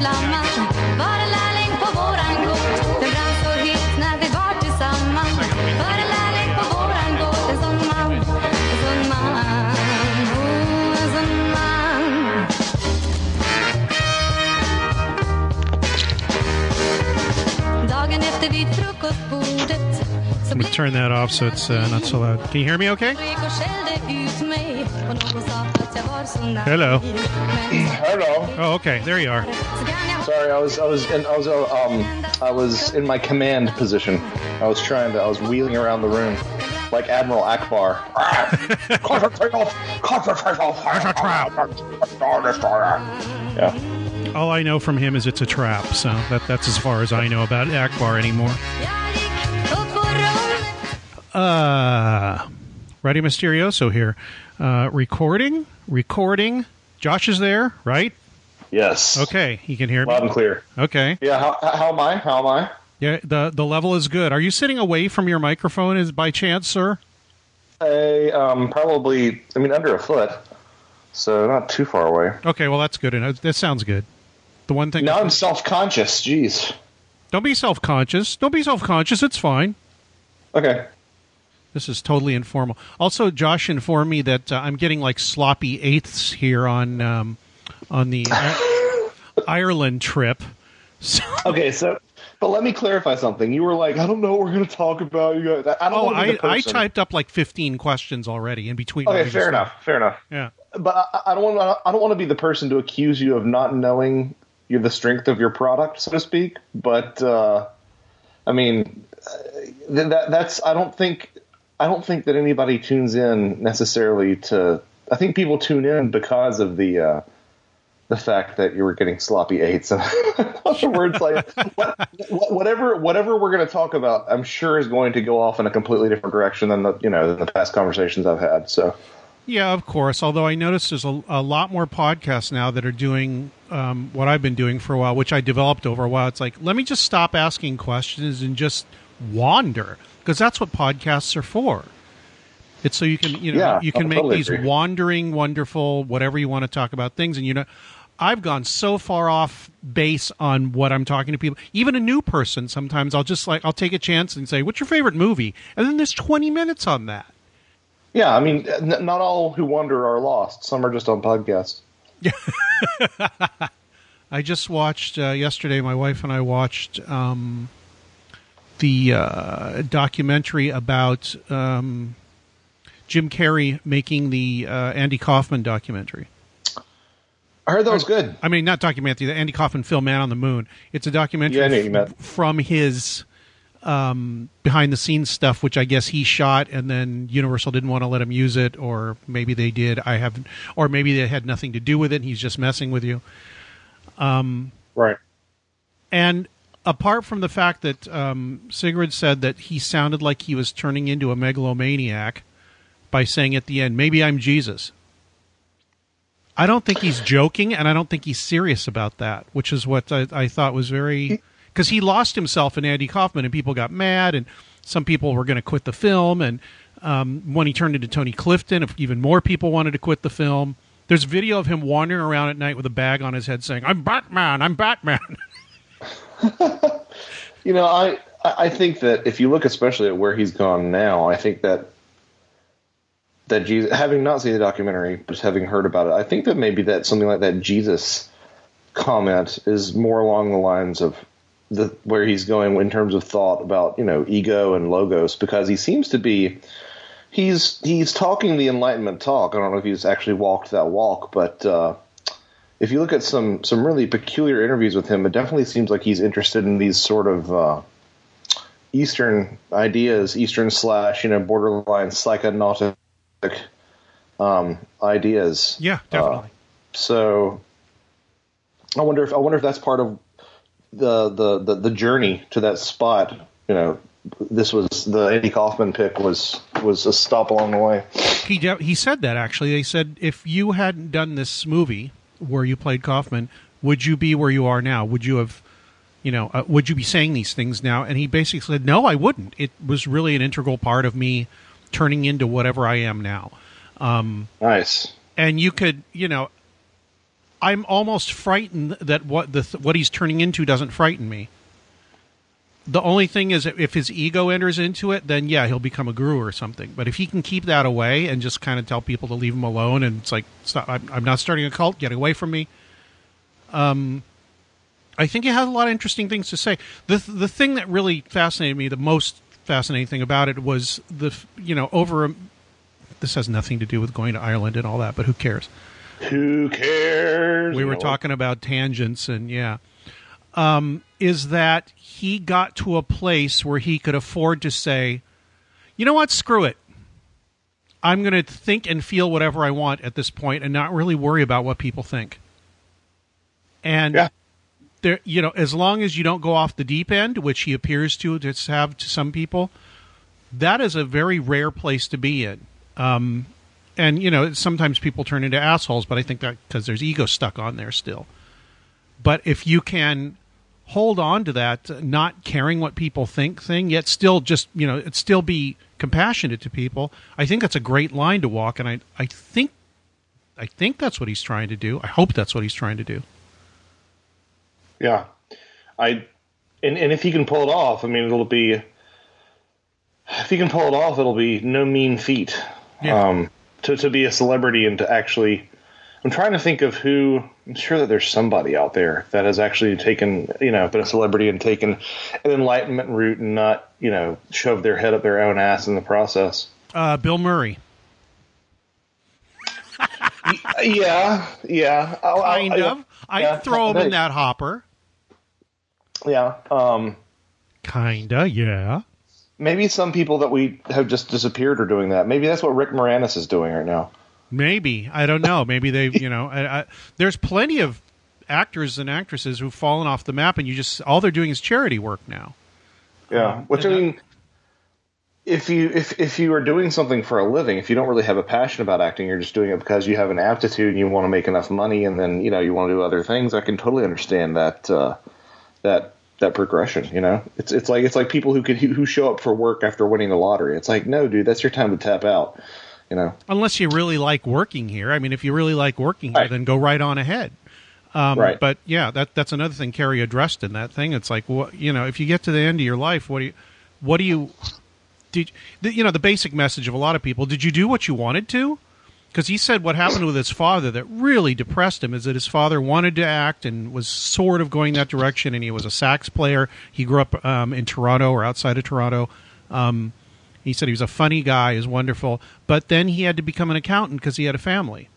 flamma. Var lärling på våran gård. Den brann så het när vi var tillsammans. Var lärling på våran gård. En sån man, en sån man. Oh, en sån man. Dagen efter vid frukostbordet Så I'm going to turn that off so it's uh, not so loud. Can you hear me okay? Hello. Hello. Oh, okay. There you are. Sorry, I was I was in I was uh, um I was in my command position. I was trying to I was wheeling around the room like Admiral Ackbar. Concentrate off! Concentrate off! Yeah. All I know from him is it's a trap, so that that's as far as I know about Ackbar anymore. Uh, Radio Mysterioso here. Uh, recording? Recording. Josh is there, right? Yes. Okay, he can hear me. Loud and clear. Okay. Yeah. How, how am I? How am I? Yeah, the the level is good. Are you sitting away from your microphone is by chance, sir? I um probably I mean under a foot, so not too far away. Okay, well that's good. And That sounds good. The one thing Now I'm self conscious. Jeez. Don't be self conscious. Don't be self conscious. It's fine. Okay. This is totally informal. Also, Josh informed me that uh, I'm getting like sloppy eighths here on um, on the Ireland trip. So, Okay, so but let me clarify something. You were like, I don't know what we're going to talk about. You guys. I don't oh, I, I typed up like 15 questions already in between. Okay, fair enough. Fair enough. Yeah. But I, I don't want. I don't want to be the person to accuse you of not knowing you the strength of your product, so to speak. But uh, I mean, uh, that that's. I don't think. I don't think that anybody tunes in necessarily to. I think people tune in because of the. Uh, the fact that you were getting sloppy eights and words like what, what- whatever whatever we're going to talk about i'm sure is going to go off in a completely different direction than the you know than the past conversations i've had so Yeah, of course. Although I noticed there's a, a lot more podcasts now that are doing um, what I've been doing for a while, which I developed over a while. It's like, let me just stop asking questions and just wander, because that's what podcasts are for. It's so you can, you know, Yeah, you can make totally these agree. wandering, wonderful, whatever you want to talk about things, and you know. I've gone so far off base on what I'm talking to people. Even a new person, sometimes I'll just like I'll take a chance and say, "What's your favorite movie?" And then there's 20 minutes on that. Yeah, I mean, n- not all who wander are lost. Some are just on podcasts. I just watched uh, yesterday. My wife and I watched um, the uh, documentary about um, Jim Carrey making the uh, Andy Kaufman documentary. I heard that was good. I mean, not documentary. The Andy Kaufman film "Man on the Moon." It's a documentary Yeah, I knew you meant. f- from his um, behind the scenes stuff, which I guess he shot, and then Universal didn't want to let him use it, or maybe they did. I haven't, or maybe they had nothing to do with it. And he's just messing with you. Um, right. And apart from the fact that um, Sigrid said that he sounded like he was turning into a megalomaniac by saying at the end, "Maybe I'm Jesus." I don't think he's joking, and I don't think he's serious about that, which is what I, I thought was very because he lost himself in Andy Kaufman, and people got mad, and some people were going to quit the film, and um, when he turned into Tony Clifton, if even more people wanted to quit the film. There's video of him wandering around at night with a bag on his head, saying, "I'm Batman, I'm Batman." You know, I I think that if you look especially at where he's gone now, I think that that Jesus, having not seen the documentary, but having heard about it, I think that maybe that something like that Jesus comment is more along the lines of the where he's going in terms of thought about you know ego and logos because he seems to be he's he's talking the enlightenment talk. I don't know if he's actually walked that walk, but uh, if you look at some some really peculiar interviews with him, it definitely seems like he's interested in these sort of uh, Eastern ideas, Eastern slash you know borderline psychonautic um, ideas. Yeah, definitely. so I wonder if I wonder if that's part of the the the, the journey to that spot. You know, this was the Andy Kaufman pick was was a stop along the way. He de- he said that actually. They said if you hadn't done this movie where you played Kaufman, would you be where you are now? Would you have, you know, uh, would you be saying these things now? And he basically said, no, I wouldn't. It was really an integral part of me turning into whatever I am now. Um, nice. And you could, you know, I'm almost frightened that what the what he's turning into doesn't frighten me. The only thing is, if his ego enters into it, then yeah, he'll become a guru or something. But if he can keep that away and just kind of tell people to leave him alone, and it's like, stop, I'm, I'm not starting a cult, get away from me. Um, I think he has a lot of interesting things to say. the The thing that really fascinated me, the most fascinating thing about it, was the you know over. This has nothing to do with going to Ireland and all that, but who cares? Who cares? we were talking about tangents and yeah um, is that he got to a place where he could afford to say you know what? Screw it. I'm going to think and feel whatever i want at this point and not really worry about what people think. And Yeah. there you know as long as you don't go off the deep end which he appears to just have to some people that is a very rare place to be in. Um, and you know sometimes people turn into assholes but i think that because there's ego stuck on there still. But if you can hold on to that not caring what people think thing yet still just you know it still be compassionate to people i think that's a great line to walk and i i think i think that's what he's trying to do i hope that's what he's trying to do Yeah, I and and if he can pull it off, I mean, it'll be if he can pull it off, it'll be no mean feat. Yeah. Um, to to be a celebrity and to actually, I'm trying to think of who. I'm sure that there's somebody out there that has actually taken, you know, been a celebrity and taken an enlightenment route and not, you know, shoved their head up their own ass in the process. uh, bill murray Yeah, yeah, I'll- I'll- kind of i'd yeah, throw him in that hopper Yeah. Um, kinda yeah maybe some people that we have just disappeared are doing that. Maybe that's what Rick Moranis is doing right now. Maybe I don't know. Maybe they've you know. I, I, there's plenty of actors and actresses who've fallen off the map, and you just all they're doing is charity work now. Yeah, which I and mean, if you if if you are doing something for a living, if you don't really have a passion about acting, you're just doing it because you have an aptitude and you want to make enough money, and then you know you want to do other things. I can totally understand that uh, that that progression. You know, it's it's like it's like people who could who show up for work after winning the lottery. It's like, no, dude, that's your time to tap out. You know, Unless you really like working here. I mean, if you really like working here, Right. then go right on ahead. Um, Right. But yeah, that that's another thing Carrey addressed in that thing. It's like, what you know, if you get to the end of your life, what do you, what do you, did the, you know the basic message of a lot of people? Did you do what you wanted to? Because he said what happened with his father that really depressed him is that his father wanted to act and was sort of going that direction, and he was a sax player. He grew up um, in Toronto or outside of Toronto. Um, he said he was a funny guy, is wonderful, but then he had to become an accountant because he had a family.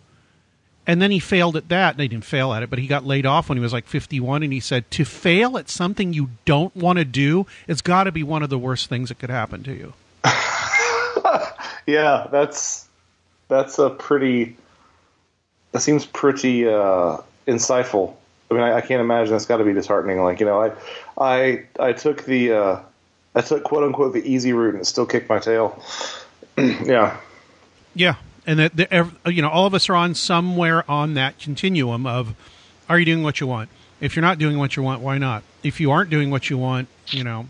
And then he failed at that. They didn't fail at it, but he got laid off when he was like 51. And he said, to fail at something you don't want to do, it's got to be one of the worst things that could happen to you. yeah, that's that's a pretty. That seems pretty uh, insightful. I mean, I, I can't imagine that's got to be disheartening. Like you know, I I I took the uh, I took quote unquote the easy route and it still kicked my tail. yeah, Yeah, and that the, you know all of us are on somewhere on that continuum of, are you doing what you want? If you're not doing what you want, why not? If you aren't doing what you want, you know.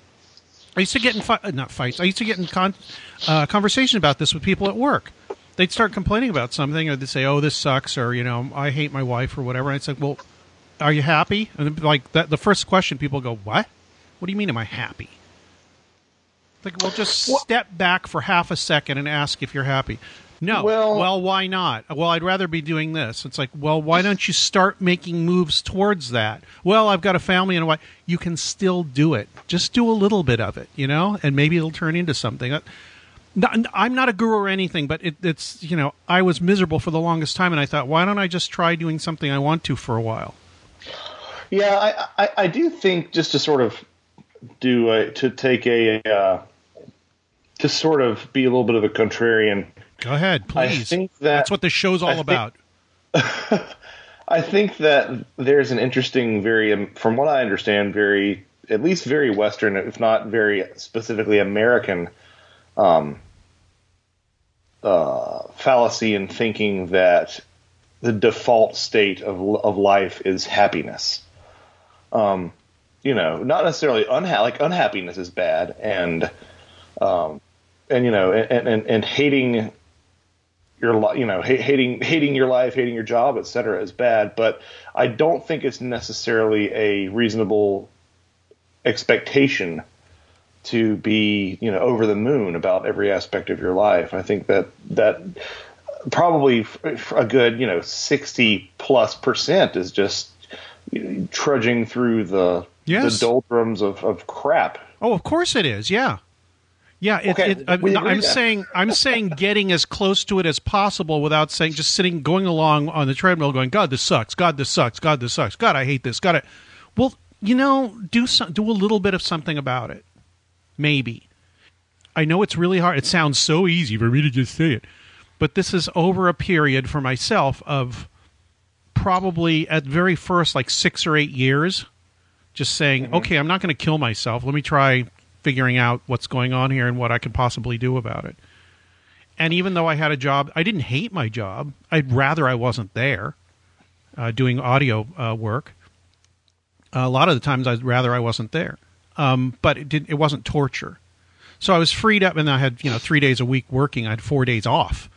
I used to get in fi- uh, not fights. I used to get in con- uh, conversation about this with people at work. They'd start complaining about something, or they'd say, "Oh, this sucks," or you know, "I hate my wife," or whatever. And it's like, "Well, are you happy?" And like that, the first question people go, "What? What do you mean? Am I happy?" Like, well, just step back for half a second and ask if you're happy. No. Well- well, why not? Well, I'd rather be doing this. It's like, well, why don't you start making moves towards that? Well, I've got a family and a wife. You can still do it. Just do a little bit of it, you know, and maybe it'll turn into something. Uh, I'm not a guru or anything, but it, it's you know, I was miserable for the longest time, and I thought, why don't I just try doing something I want to for a while? yeah. I, I I do think just to sort of do a, to take a uh, to sort of be a little bit of a contrarian. Go ahead, please. I think that- That's what this show's all I think- about. I think that there's an interesting, very, um, from what I understand, very, at least very Western, if not very specifically American, um, uh, fallacy in thinking that the default state of of life is happiness. Um, you know, not necessarily unha- like unhappiness is bad, and um, and you know, and and, and hating your you know hating hating your life, hating your job, etc. is bad. But I don't think it's necessarily a reasonable expectation to be you know over the moon about every aspect of your life. I think that that probably a good you know sixty plus percent is just trudging through the Yes. the doldrums of, of crap. Oh, of course it is. Yeah, yeah. It, Okay, it, I'm, I'm saying I'm saying getting as close to it as possible without saying just sitting going along on the treadmill, going, "God, this sucks. God, this sucks. God, this sucks. God, I hate this. God, I. Well, you know, do some, do a little bit of something about it. Maybe. I know it's really hard. It sounds so easy for me to just say it, but this is over a period for myself of probably at very first like six or eight years just saying, okay, I'm not going to kill myself. Let me try figuring out what's going on here and what I could possibly do about it. And even though I had a job, I didn't hate my job. I'd rather I wasn't there uh, doing audio uh, work. a lot of the times, I'd rather I wasn't there. Um, but it didn't. It wasn't torture. So I was freed up, and I had you know three days a week working. I had four days off.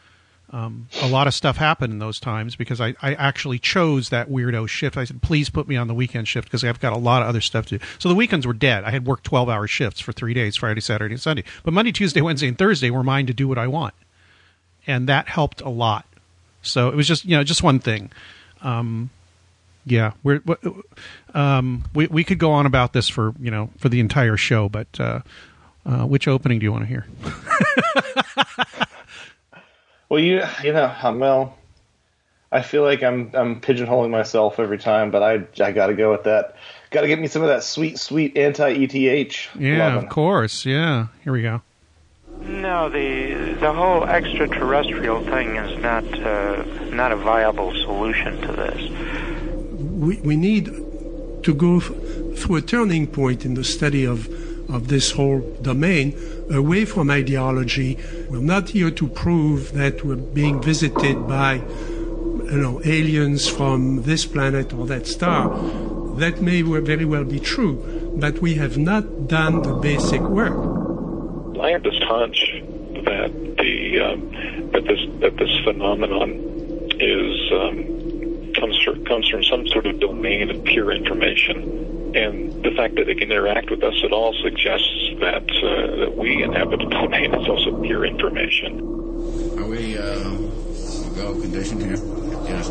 Um, a lot of stuff happened in those times because I, I actually chose that weirdo shift. I said, please put me on the weekend shift because I've got a lot of other stuff to do. So the weekends were dead. I had worked 12 hour shifts for three days Friday, Saturday, and Sunday. But Monday, Tuesday, Wednesday, and Thursday were mine to do what I want. And that helped a lot. So it was just, you know, just one thing. Um, yeah, we're, um, we, we could go on about this for, you know, for the entire show, but uh, uh, which opening do you want to hear? Well, you you know, um, well, I feel like I'm I'm pigeonholing myself every time, but I I got to go with that. Got to get me some of that sweet sweet anti ETH. Yeah, of course. Yeah. Here we go. No, the the whole extraterrestrial thing is not uh, not a viable solution to this. we, we need to go f- through a turning point in the study of, of this whole domain away from ideology. We're not here to prove that we're being visited by you know, aliens from this planet or that star. That may very well be true, but we have not done the basic work. I have this hunch that the um, that this that this phenomenon is um, comes from, comes from some sort of domain of pure information, and the fact that it can interact with us at all suggests that uh, that we inhabit a domain that's also pure information. Are we uh, go conditioned here? Yes.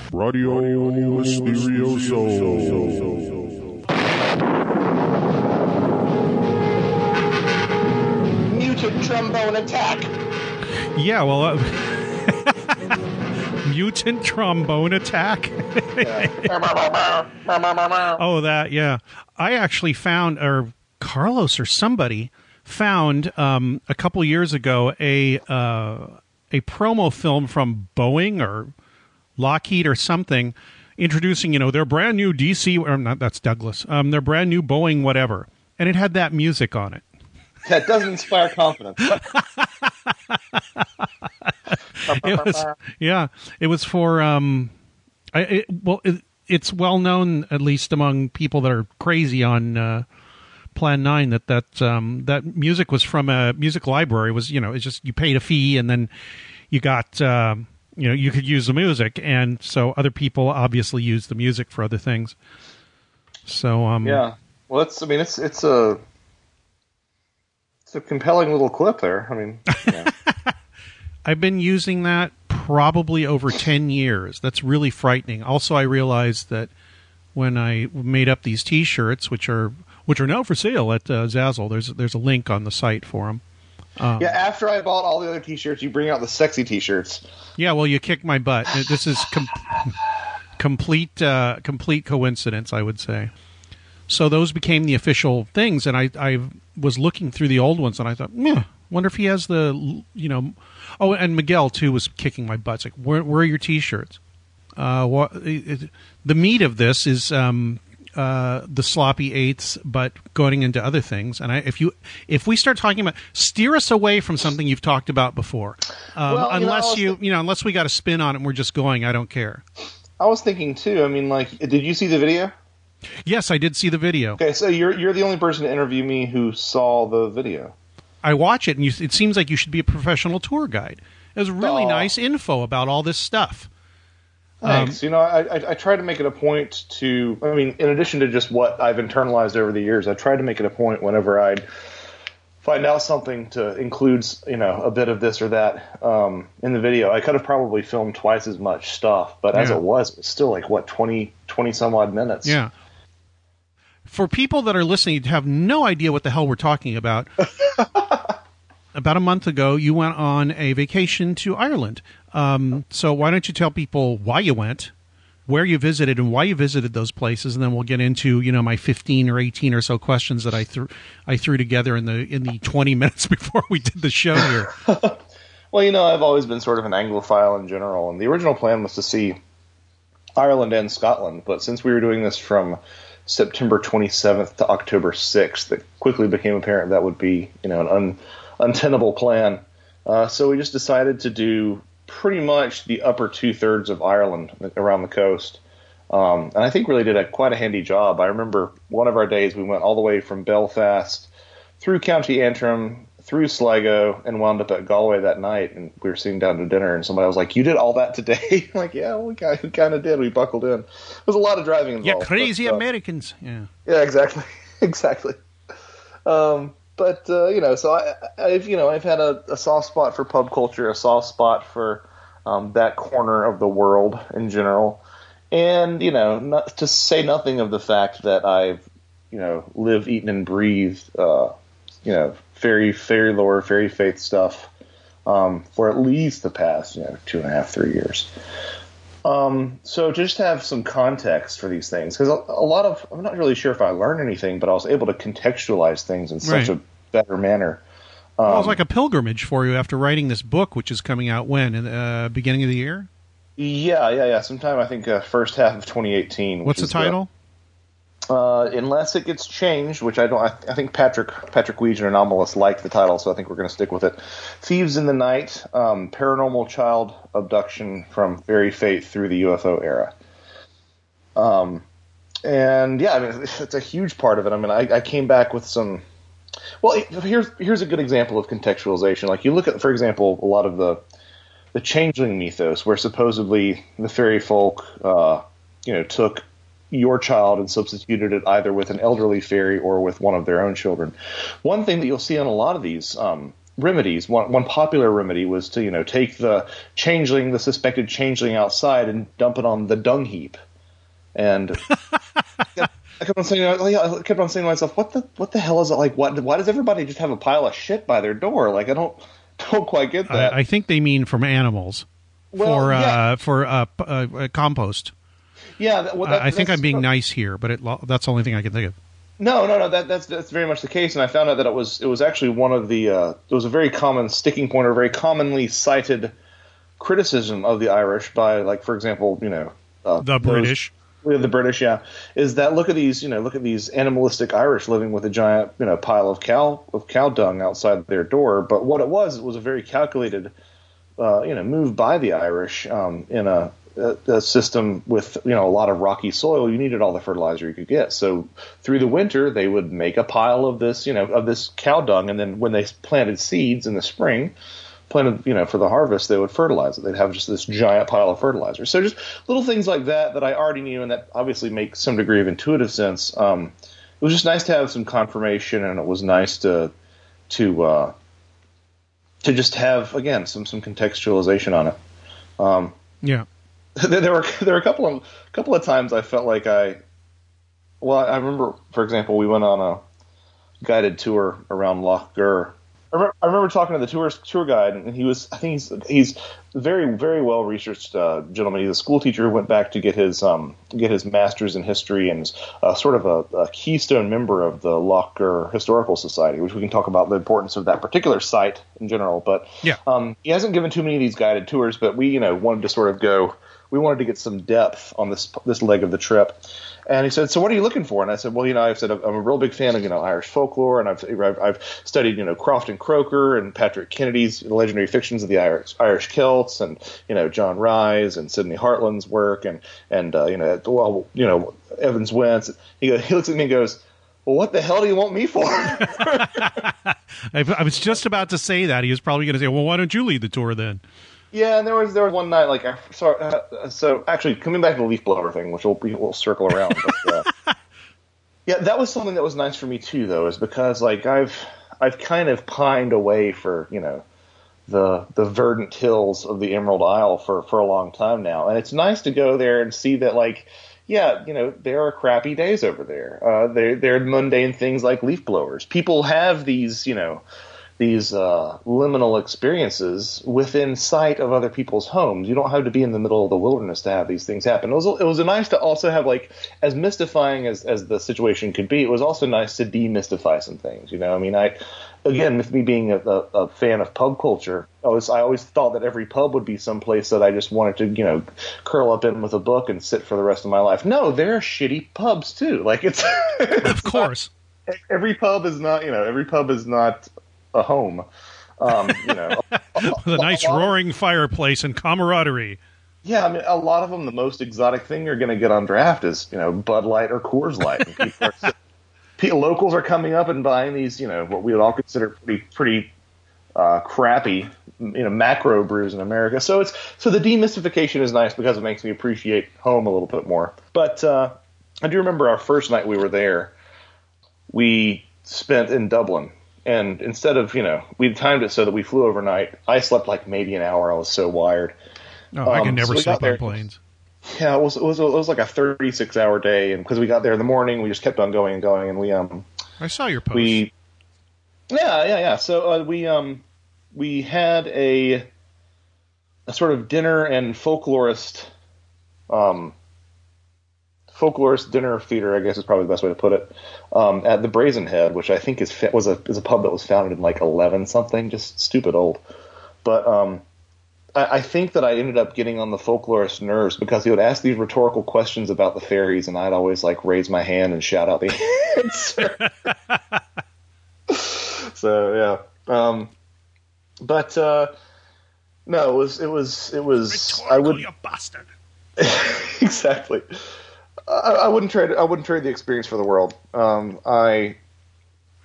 Radio Mysterioso. Mutant trombone attack. Yeah, well, uh, mutant trombone attack. oh, that yeah. I actually found, or Carlos or somebody found um, a couple years ago a uh, a promo film from Boeing or Lockheed or something introducing, you know, their brand new DC or not. That's Douglas. Um, their brand new Boeing whatever, and it had that music on it. That doesn't inspire confidence. it was yeah it was for um I, it, well it, it's well known at least among people that are crazy on uh Plan Nine that that um, that music was from a music library. It was you know it's just you paid a fee and then you got um, you know you could use the music, and so other people obviously use the music for other things. So um, Yeah. Well, it's. I mean, it's it's a it's a compelling little clip there. I mean, yeah. I've been using that probably over 10 years. That's really frightening. Also, I realized that when I made up these T-shirts, which are which are now for sale at uh, Zazzle, there's there's a link on the site for them. Um, yeah. After I bought all the other T-shirts, you bring out the sexy T-shirts. yeah, well, you kicked my butt. This is com- complete uh, complete coincidence, I would say. So those became the official things, and I I was looking through the old ones, and I thought, yeah, wonder if he has the you know. Oh, and Miguel too was kicking my butt. It's like, where, where are your T-shirts? Uh, what, it, the meat of this is um, uh, the sloppy eights, but going into other things. And I, if you if we start talking about, steer us away from something you've talked about before. Um, Well, you know, unless I was you you know unless we got a spin on it and we're just going, I don't care. I was thinking too. I mean, like, did you see the video? Yes, I did see the video. Okay, so you're you're the only person to interview me who saw the video. I watch it, and you, it seems like you should be a professional tour guide. It was really nice info about all this stuff. Thanks. you know, I, I I try to make it a point to. I mean, in addition to just what I've internalized over the years, I try to make it a point whenever I'd find out something to include, you know, a bit of this or that um, in the video. I could have probably filmed twice as much stuff, but as it was, it was still like what 20, 20 some odd minutes. Yeah. For people that are listening, to have no idea what the hell we're talking about. about a month ago, you went on a vacation to Ireland. Um, so why don't you tell people why you went, where you visited, and why you visited those places, and then we'll get into you know my fifteen or eighteen or so questions that I threw I threw together in the in the twenty minutes before we did the show here. Well, you know, I've always been sort of an Anglophile in general, and the original plan was to see Ireland and Scotland, but since we were doing this from September 27th to October 6th, it quickly became apparent that would be, you know, an un- untenable plan. Uh, so we just decided to do pretty much the upper two thirds of Ireland around the coast. Um, and I think really did a quite a handy job. I remember one of our days we went all the way from Belfast through County Antrim, through Sligo, and wound up at Galway that night. And we were sitting down to dinner, and somebody was like, "You did all that today?" I'm like, yeah, we kind of, kind of did. We buckled in. There was a lot of driving involved. Yeah, crazy but, uh, Americans. Yeah. yeah, exactly, exactly. Um, but uh, you know, so I, I've you know I've had a, a soft spot for pub culture, a soft spot for um, that corner of the world in general, and you know, not, to say nothing of the fact that I've you know live, eaten, and breathed, uh, you know, fairy fairy lore, fairy faith stuff um, for at least the past you know two and a half, three years. Um, so just to have some context for these things, because a, a lot of I'm not really sure if I learned anything, but I was able to contextualize things in such Right. a better manner. Um, well, it was like a pilgrimage for you after writing this book, which is coming out when in the uh, beginning of the year. Yeah, yeah, yeah. Sometime I think uh, first half of 2018. which What's the title? uh, unless it gets changed, which I don't. I, I think Patrick Patrick Huyghe and Anomalist like the title, so I think we're going to stick with it. Thieves in the Night: um, Paranormal Child Abduction from Fairy Faith through the UFO Era. Um, and yeah, I mean, it's a huge part of it. I mean, I, I came back with some. Well, here's here's a good example of contextualization. Like you look at, for example, a lot of the the changeling mythos, where supposedly the fairy folk, uh, you know, took your child and substituted it either with an elderly fairy or with one of their own children. One thing that you'll see on a lot of these um, remedies, one, one popular remedy was to you know take the changeling, the suspected changeling outside, and dump it on the dung heap. And I kept on saying, I kept on saying to myself, what the what the hell is it like? What, why does everybody just have a pile of shit by their door? Like I don't don't quite get that. I, I think they mean from animals Well, for yeah. uh, for uh, uh, uh, compost. yeah, that, well, that, I think I'm being nice here, but it, that's the only thing I can think of. No, no, no. That, that's that's very much the case, and I found out that it was it was actually one of the uh, it was a very common sticking point or very commonly cited criticism of the Irish by, like, for example, you know, uh, The British. The British, yeah, is that look at these, you know, look at these animalistic Irish living with a giant, you know, pile of cow of cow dung outside their door. But what it was, it was a very calculated, uh, you know, move by the Irish um, in a a, a system with you know a lot of rocky soil, you needed all the fertilizer you could get. So through the winter, they would make a pile of this you know of this cow dung, and then when they planted seeds in the spring, planted you know for the harvest, they would fertilize it. They'd have just this giant pile of fertilizer. So just little things like that that I already knew, and that obviously make some degree of intuitive sense. Um, it was just nice to have some confirmation, and it was nice to to uh, to just have again some some contextualization on it. Um, Yeah. there were there were a couple of couple of times I felt like I well I remember for example we went on a guided tour around Loch Gur. I remember, I remember talking to the tour tour guide and he was I think he's he's a very very well researched uh, gentleman. He's a school teacher who went back to get his um get his master's in history and is uh, sort of a, a keystone member of the Loch Gur Historical Society, which we can talk about the importance of that particular site in general. But Yeah. um, he hasn't given too many of these guided tours, but we, you know, wanted to sort of go. We wanted to get some depth on this this leg of the trip. And he said, "So what are you looking for?" And I said, "Well, you know, I've said I'm a real big fan of you know Irish folklore, and I've I've, I've studied you know Crofton Croker and Patrick Kennedy's legendary fictions of the Irish Irish Celts, and you know John Rye's and Sidney Hartland's work, and and uh, you know well you know Evans Wentz. He goes, he looks at me and goes, "Well, what the hell do you want me for?" I was just about to say that. He was probably going to say, "Well, why don't you lead the tour then?" Yeah, and there was there was one night like I so uh, so actually coming back to the leaf blower thing, which we'll we'll circle around. But, uh, yeah, that was something that was nice for me too, though, is because like I've I've kind of pined away for you know the the verdant hills of the Emerald Isle for for a long time now, and it's nice to go there and see that like. Yeah, you know there are crappy days over there. Uh, there, there are mundane things like leaf blowers. People have these, you know, these uh, liminal experiences within sight of other people's homes. You don't have to be in the middle of the wilderness to have these things happen. It was it was nice to also have like as mystifying as as the situation could be. It was also nice to demystify some things. You know, I mean, I again with me being a, a, a fan of pub culture, I was I always thought that every pub would be some place that I just wanted to you know curl up in with a book and sit for the rest of my life. No, there are shitty pubs too. Like it's Of course. every pub is not you know every pub is not a home. Um, you know, With a nice roaring fireplace and camaraderie. yeah, I mean, a lot of them, the most exotic thing you're going to get on draft is you know Bud Light or Coors Light. People are, pe- locals are coming up and buying these, you know, what we would all consider pretty pretty uh, crappy, you know, macro brews in America. So it's so the demystification is nice because it makes me appreciate home a little bit more. But uh, I do remember our first night we were there, we spent in Dublin. And instead of, you know, we timed it so that we flew overnight. I slept like maybe an hour. I was so wired. Oh, I can Um, never so sleep on planes. Yeah, it was it was it was like a 36 hour day, and because we got there in the morning, we just kept on going and going, and we um I saw your post. we yeah yeah yeah. So uh, we um we had a a sort of dinner and folklorist um folklorist dinner theater, I guess is probably the best way to put it, um, at the Brazen Head, which I think is was a is a pub that was founded in like 11 something, just stupid old. But um, I, I think that I ended up getting on the folklorist nerves because he would ask these rhetorical questions about the fairies, and I'd always like raise my hand and shout out the answer. so yeah, um, but uh, no, it was it was it was I would you bastard. exactly. I, I wouldn't trade. I wouldn't trade the experience for the world. Um, I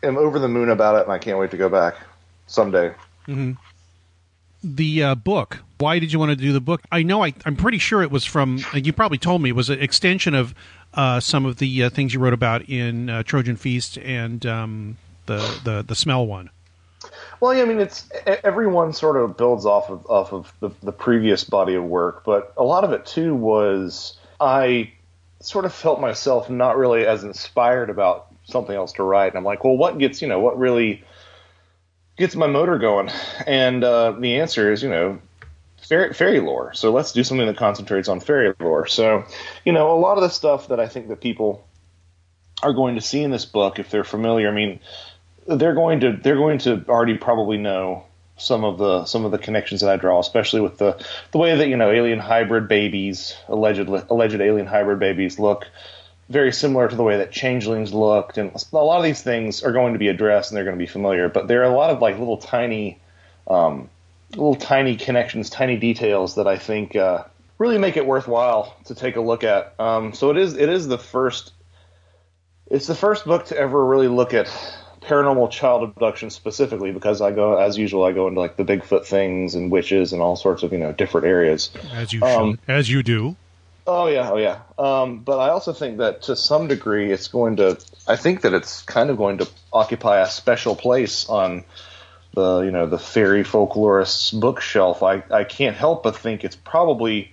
am over the moon about it, and I can't wait to go back someday. The uh, book. Why did you want to do the book? I know. I, I'm pretty sure it was from. uh, You probably told me it was an extension of uh, some of the uh, things you wrote about in uh, Trojan Feast and um, the, the the smell one. Well, yeah, I mean, it's everyone sort of builds off of off of the, the previous body of work, but a lot of it too was I sort of felt myself not really as inspired about something else to write, and I'm like, well, what gets you know what really gets my motor going? And uh, the answer is, you know, fairy, fairy lore. So let's do something that concentrates on fairy lore. So, you know, a lot of the stuff that I think that people are going to see in this book, if they're familiar, I mean, they're going to they're going to already probably know some of the some of the connections that I draw, especially with the the way that you know alien hybrid babies, alleged alleged alien hybrid babies look very similar to the way that changelings looked, and a lot of these things are going to be addressed and they're going to be familiar. But there are a lot of like little tiny, um, little tiny connections, tiny details that I think uh, really make it worthwhile to take a look at. Um, so it is it is the first it's the first book to ever really look at paranormal child abduction specifically because I go as usual I go into like the Bigfoot things and witches and all sorts of you know different areas. As you Um, should, as you do. Oh yeah, oh yeah. Um, but I also think that to some degree, it's going to. I think that it's kind of going to occupy a special place on the you know the fairy folklorists bookshelf. I I can't help but think it's probably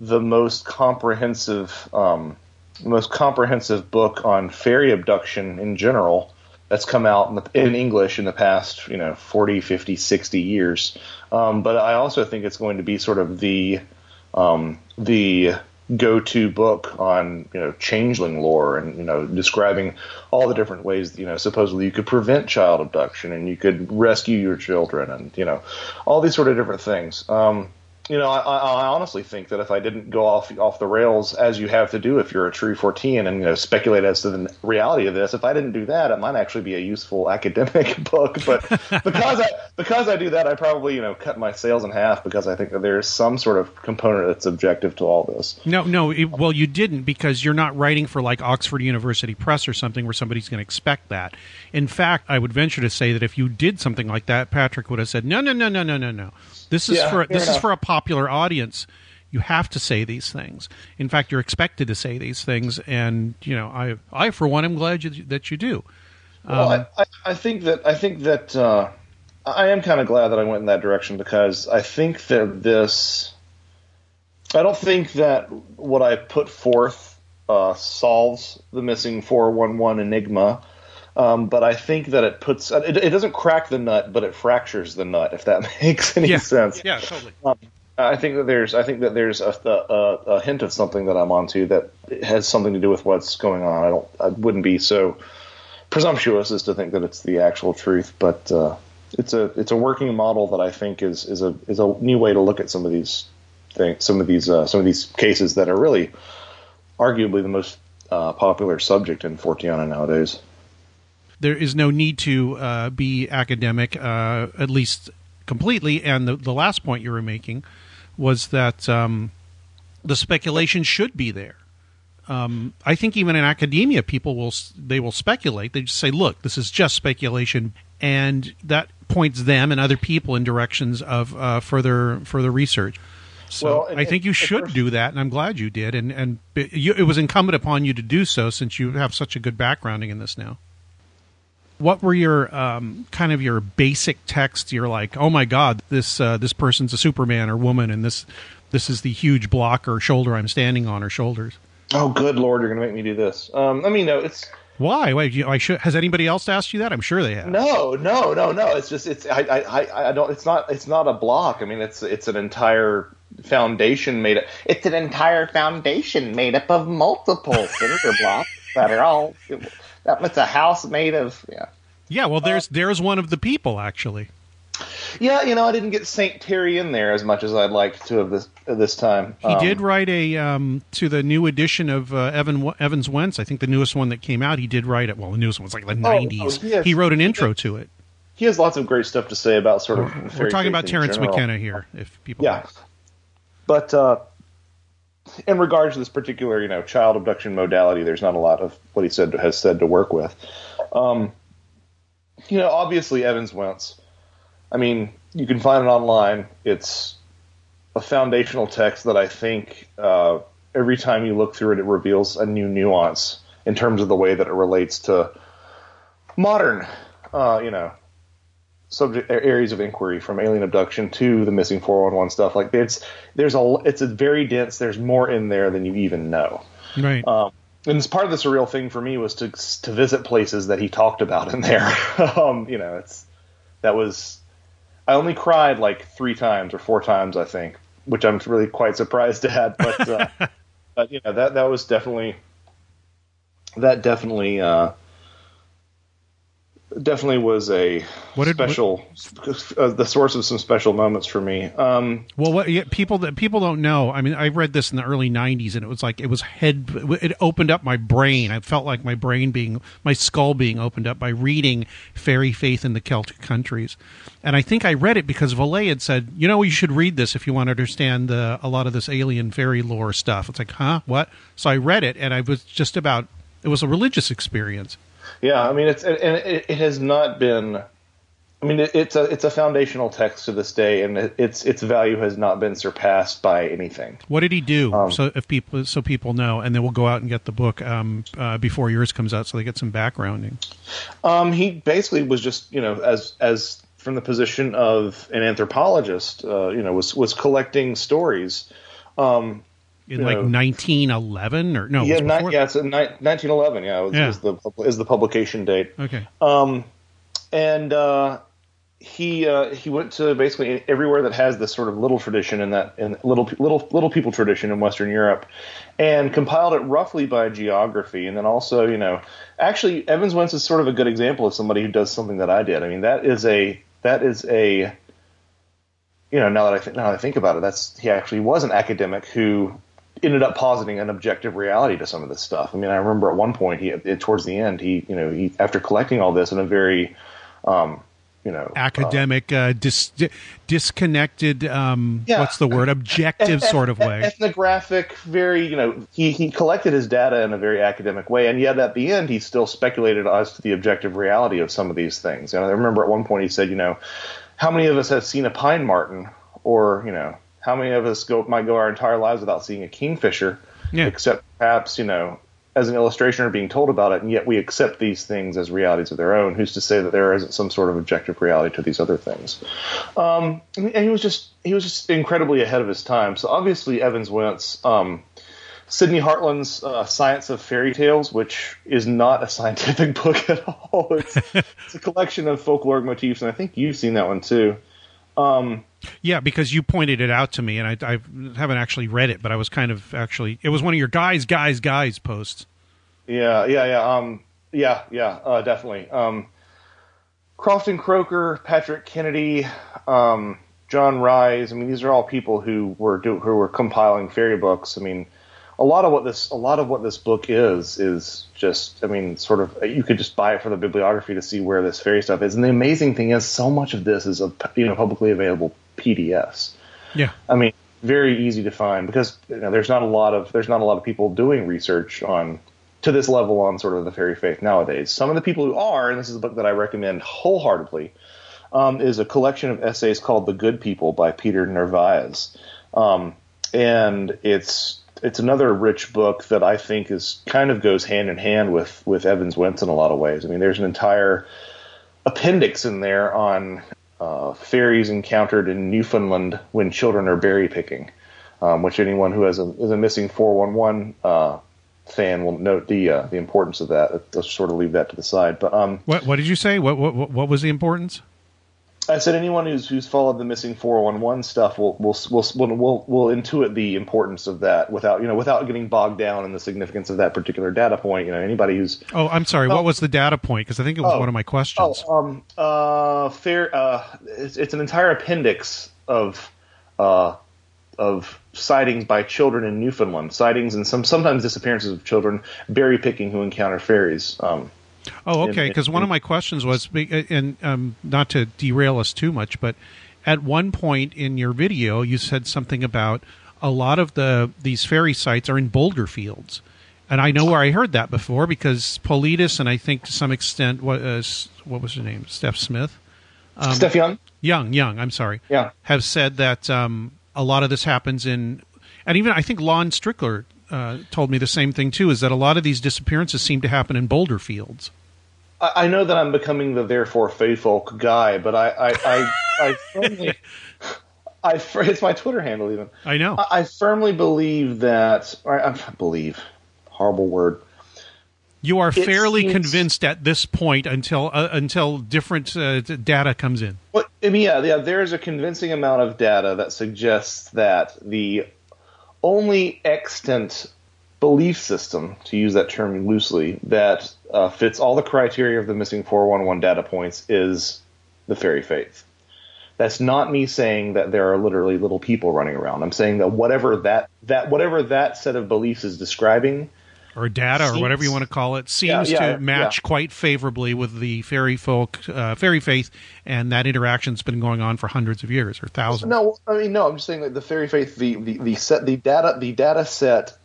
the most comprehensive um, most comprehensive book on fairy abduction in general that's come out in, the, in English in the past, you know, 40, 50, 60 years. Um, but I also think it's going to be sort of the um, the go-to book on you know changeling lore and you know describing all the different ways you know supposedly you could prevent child abduction and you could rescue your children and you know all these sort of different things. Um, you know, I, I honestly think that if I didn't go off off the rails as you have to do if you're a true Fortean and you know speculate as to the reality of this, if I didn't do that, it might actually be a useful academic book. But because I because I do that, I probably you know cut my sales in half because I think that there's some sort of component that's objective to all this. No, no. It, well, you didn't because you're not writing for like Oxford University Press or something where somebody's going to expect that. In fact, I would venture to say that if you did something like that, Patrick would have said, "No, no, no, no, no, no, no. This is Yeah, for this is for a popular audience. You have to say these things. In fact, you're expected to say these things, and you know, I, I for one, am glad you, that you do. Well, Um, I, I, I think that I think that uh, I am kind of glad that I went in that direction because I think that this. I don't think that what I put forth uh, solves the missing 411 enigma, um, but I think that it puts it, it doesn't crack the nut, but it fractures the nut. If that makes any yeah, sense. yeah, totally. Um, I think that there's I think that there's a, a, a hint of something that I'm onto that has something to do with what's going on. I don't I wouldn't be so presumptuous as to think that it's the actual truth, but uh, it's a it's a working model that I think is is a is a new way to look at some of these things, some of these uh, some of these cases that are really arguably the most uh, popular subject in Forteana nowadays. There is no need to uh, be academic, uh, at least completely. And the, the last point you were making was that um, the speculation should be there. Um, I think even in academia, people will they will speculate. They just say, "Look, this is just speculation," and that points them and other people in directions of uh, further further research. So Well, I think you should do that, and I'm glad you did. And and it, you, it was incumbent upon you to do so since you have such a good backgrounding in this now what were your um, kind of your basic texts? You're like, oh my god, this uh, this person's a Superman or woman, and this this is the huge block or shoulder I'm standing on or shoulders. Oh, good lord, you're going to make me do this. Um, I mean, no, it's Why? Wait, you, I should. Has anybody else asked you that? I'm sure they have. No, no, no, no. It's just it's I, I, I- I don't. It's not. It's not a block. I mean, it's it's an entire foundation made. Up, it's an entire foundation made up of multiple cinder blocks that are all. That it's a house made of. Yeah. Yeah, well, there's there's one of the people actually. Yeah, you know, I didn't get Saint Terry in there as much as I'd like to have this this time. He Um, did write a um, to the new edition of uh, Evan Evans Wentz. I think the newest one that came out. He did write it. Well, the newest one was like the Oh, oh, 90s. he has- he wrote an intro to it. He has lots of great stuff to say about sort of. We're talking about Terence. McKenna here. If people, Yeah. But uh, in regards to this particular, you know, child abduction modality, there's not a lot of what he said has said to work with. Um, you know, obviously Evans Wentz. I mean, you can find it online. It's a foundational text that I think uh, every time you look through it, it reveals a new nuance in terms of the way that it relates to modern, uh, you know, subject areas of inquiry from alien abduction to the missing 411 stuff. Like it's there's a it's a very dense there's more in there than you even know. Right. um, and it's part of the surreal thing for me was to to visit places that he talked about in there. Um, you know it's that was I only cried like three times or four times I think which I'm really quite surprised at but uh, but you know that that was definitely that definitely uh, definitely was a What did- special, uh, the source of some special moments for me. Um, Well, what yeah, people that people don't know. I mean, I read this in the early '90s, and it was like it was head. It opened up my brain. I felt like my brain being, my skull being opened up by reading Fairy Faith in the Celtic Countries. And I think I read it because Vallée had said, you know, you should read this if you want to understand the, a lot of this alien fairy lore stuff. It's like, huh, what? So I read it, and I was just about. It was a religious experience. Yeah, I mean it's and it, it has not been. I mean it, it's a it's a foundational text to this day, and it, its its value has not been surpassed by anything. What did he do? Um, so if people so people know, and then we'll go out and get the book um, uh, before yours comes out, so they get some backgrounding. Um, he basically was just you know as as from the position of an anthropologist, uh, you know, was was collecting stories. Um, in like know, 1911 or no? it yeah, ni- yeah, it's a ni- 1911. Yeah, was, Yeah. Is the is the publication date. Okay. Um, and uh, he uh, he went to basically everywhere that has this sort of little tradition in that in little little little people tradition in Western Europe, and compiled it roughly by geography, and then also you know actually Evans Wentz is sort of a good example of somebody who does something that I did. I mean that is a that is a you know now that I think now that I think about it, that's he actually was an academic who ended up positing an objective reality to some of this stuff. I mean, I remember at one point he towards the end he you know he after collecting all this in a very um, you know academic, uh, dis- disconnected. Um, Yeah. What's the word? Objective sort of way. ethnographic, very you know he he collected his data in a very academic way, and yet at the end he still speculated as to the objective reality of some of these things. And I remember at one point he said, you know, how many of us have seen a pine marten, or you know, how many of us go might go our entire lives without seeing a kingfisher, Yeah. except perhaps you know as an illustration or being told about it, and yet we accept these things as realities of their own. Who's to say that there isn't some sort of objective reality to these other things? Um, and he was just he was just incredibly ahead of his time. So obviously Evans Wentz, um, Sidney Hartland's uh, Science of Fairy Tales, which is not a scientific book at all. It's, it's a collection of folkloric motifs, and I think you've seen that one too. Um, Yeah, because you pointed it out to me, and I, I haven't actually read it, but I was kind of actually. It was one of your guys, guys, guys posts. Yeah, yeah, yeah. Um, yeah, yeah, uh, definitely. Um, Crofton Croker, Patrick Kennedy, um, John Rhys. I mean, these are all people who were do, who were compiling fairy books. I mean, a lot of what this a lot of what this book is is just. I mean, sort of. You could just buy it for the bibliography to see where this fairy stuff is. And the amazing thing is, so much of this is a you know publicly available PDFs. Yeah. I mean, very easy to find because you know, there's not a lot of there's not a lot of people doing research on to this level on sort of the fairy faith nowadays. Some of the people who are, and this is a book that I recommend wholeheartedly, um, is a collection of essays called "The Good People" by Peter Narvaez, um, and it's it's another rich book that I think is kind of goes hand in hand with with Evans Wentz in a lot of ways. I mean, there's an entire appendix in there on uh, fairies encountered in Newfoundland when children are berry picking, um, which anyone who has a, is a missing 411 uh, fan will note the uh, the importance of that. Let's sort of leave that to the side. But um, What What did you say? What What What was the importance? I said anyone who's who's followed the missing 411 stuff will will will will will, intuit the importance of that without you know without getting bogged down in the significance of that particular data point. You know, anybody who's Oh, I'm sorry. Oh. What was the data point? Because I think it was Oh. one of my questions. Oh, um, uh, fair. Uh, it's, it's an entire appendix of uh, of sightings by children in Newfoundland, sightings and some sometimes disappearances of children berry picking who encounter fairies. Um, Oh, okay. Because one of my questions was, and um, not to derail us too much, but at one point in your video, you said something about a lot of the these fairy sites are in boulder fields, and I know where I heard that before because Paulides and I think to some extent what uh, what was her name, Steph Smith, um, Steph Young. Young, Young. I'm sorry. Yeah. have said that um, a lot of this happens in, and even I think Lon Strickler uh, told me the same thing too. Is that a lot of these disappearances seem to happen in boulder fields. I, I know that I'm becoming the therefore faithful guy, but I I I, I firmly. I, it's my Twitter handle even. I know. I, I firmly believe that. Or I believe, horrible word. You are It fairly seems- convinced at this point until uh, until different uh, data comes in. Well, I mean, yeah, yeah, there's a convincing amount of data that suggests that the only extant belief system, to use that term loosely, that uh, fits all the criteria of the missing 411 data points is the fairy faith. That's not me saying that there are literally little people running around. I'm saying that whatever that that whatever that set of beliefs is describing, or data, or whatever you want to call it, seems Yeah, yeah, to match yeah. quite favorably with the fairy folk, uh, fairy faith, and that interaction's been going on for hundreds of years or thousands. No, I mean no. I'm just saying that the fairy faith, the, the, the set, the data, the data set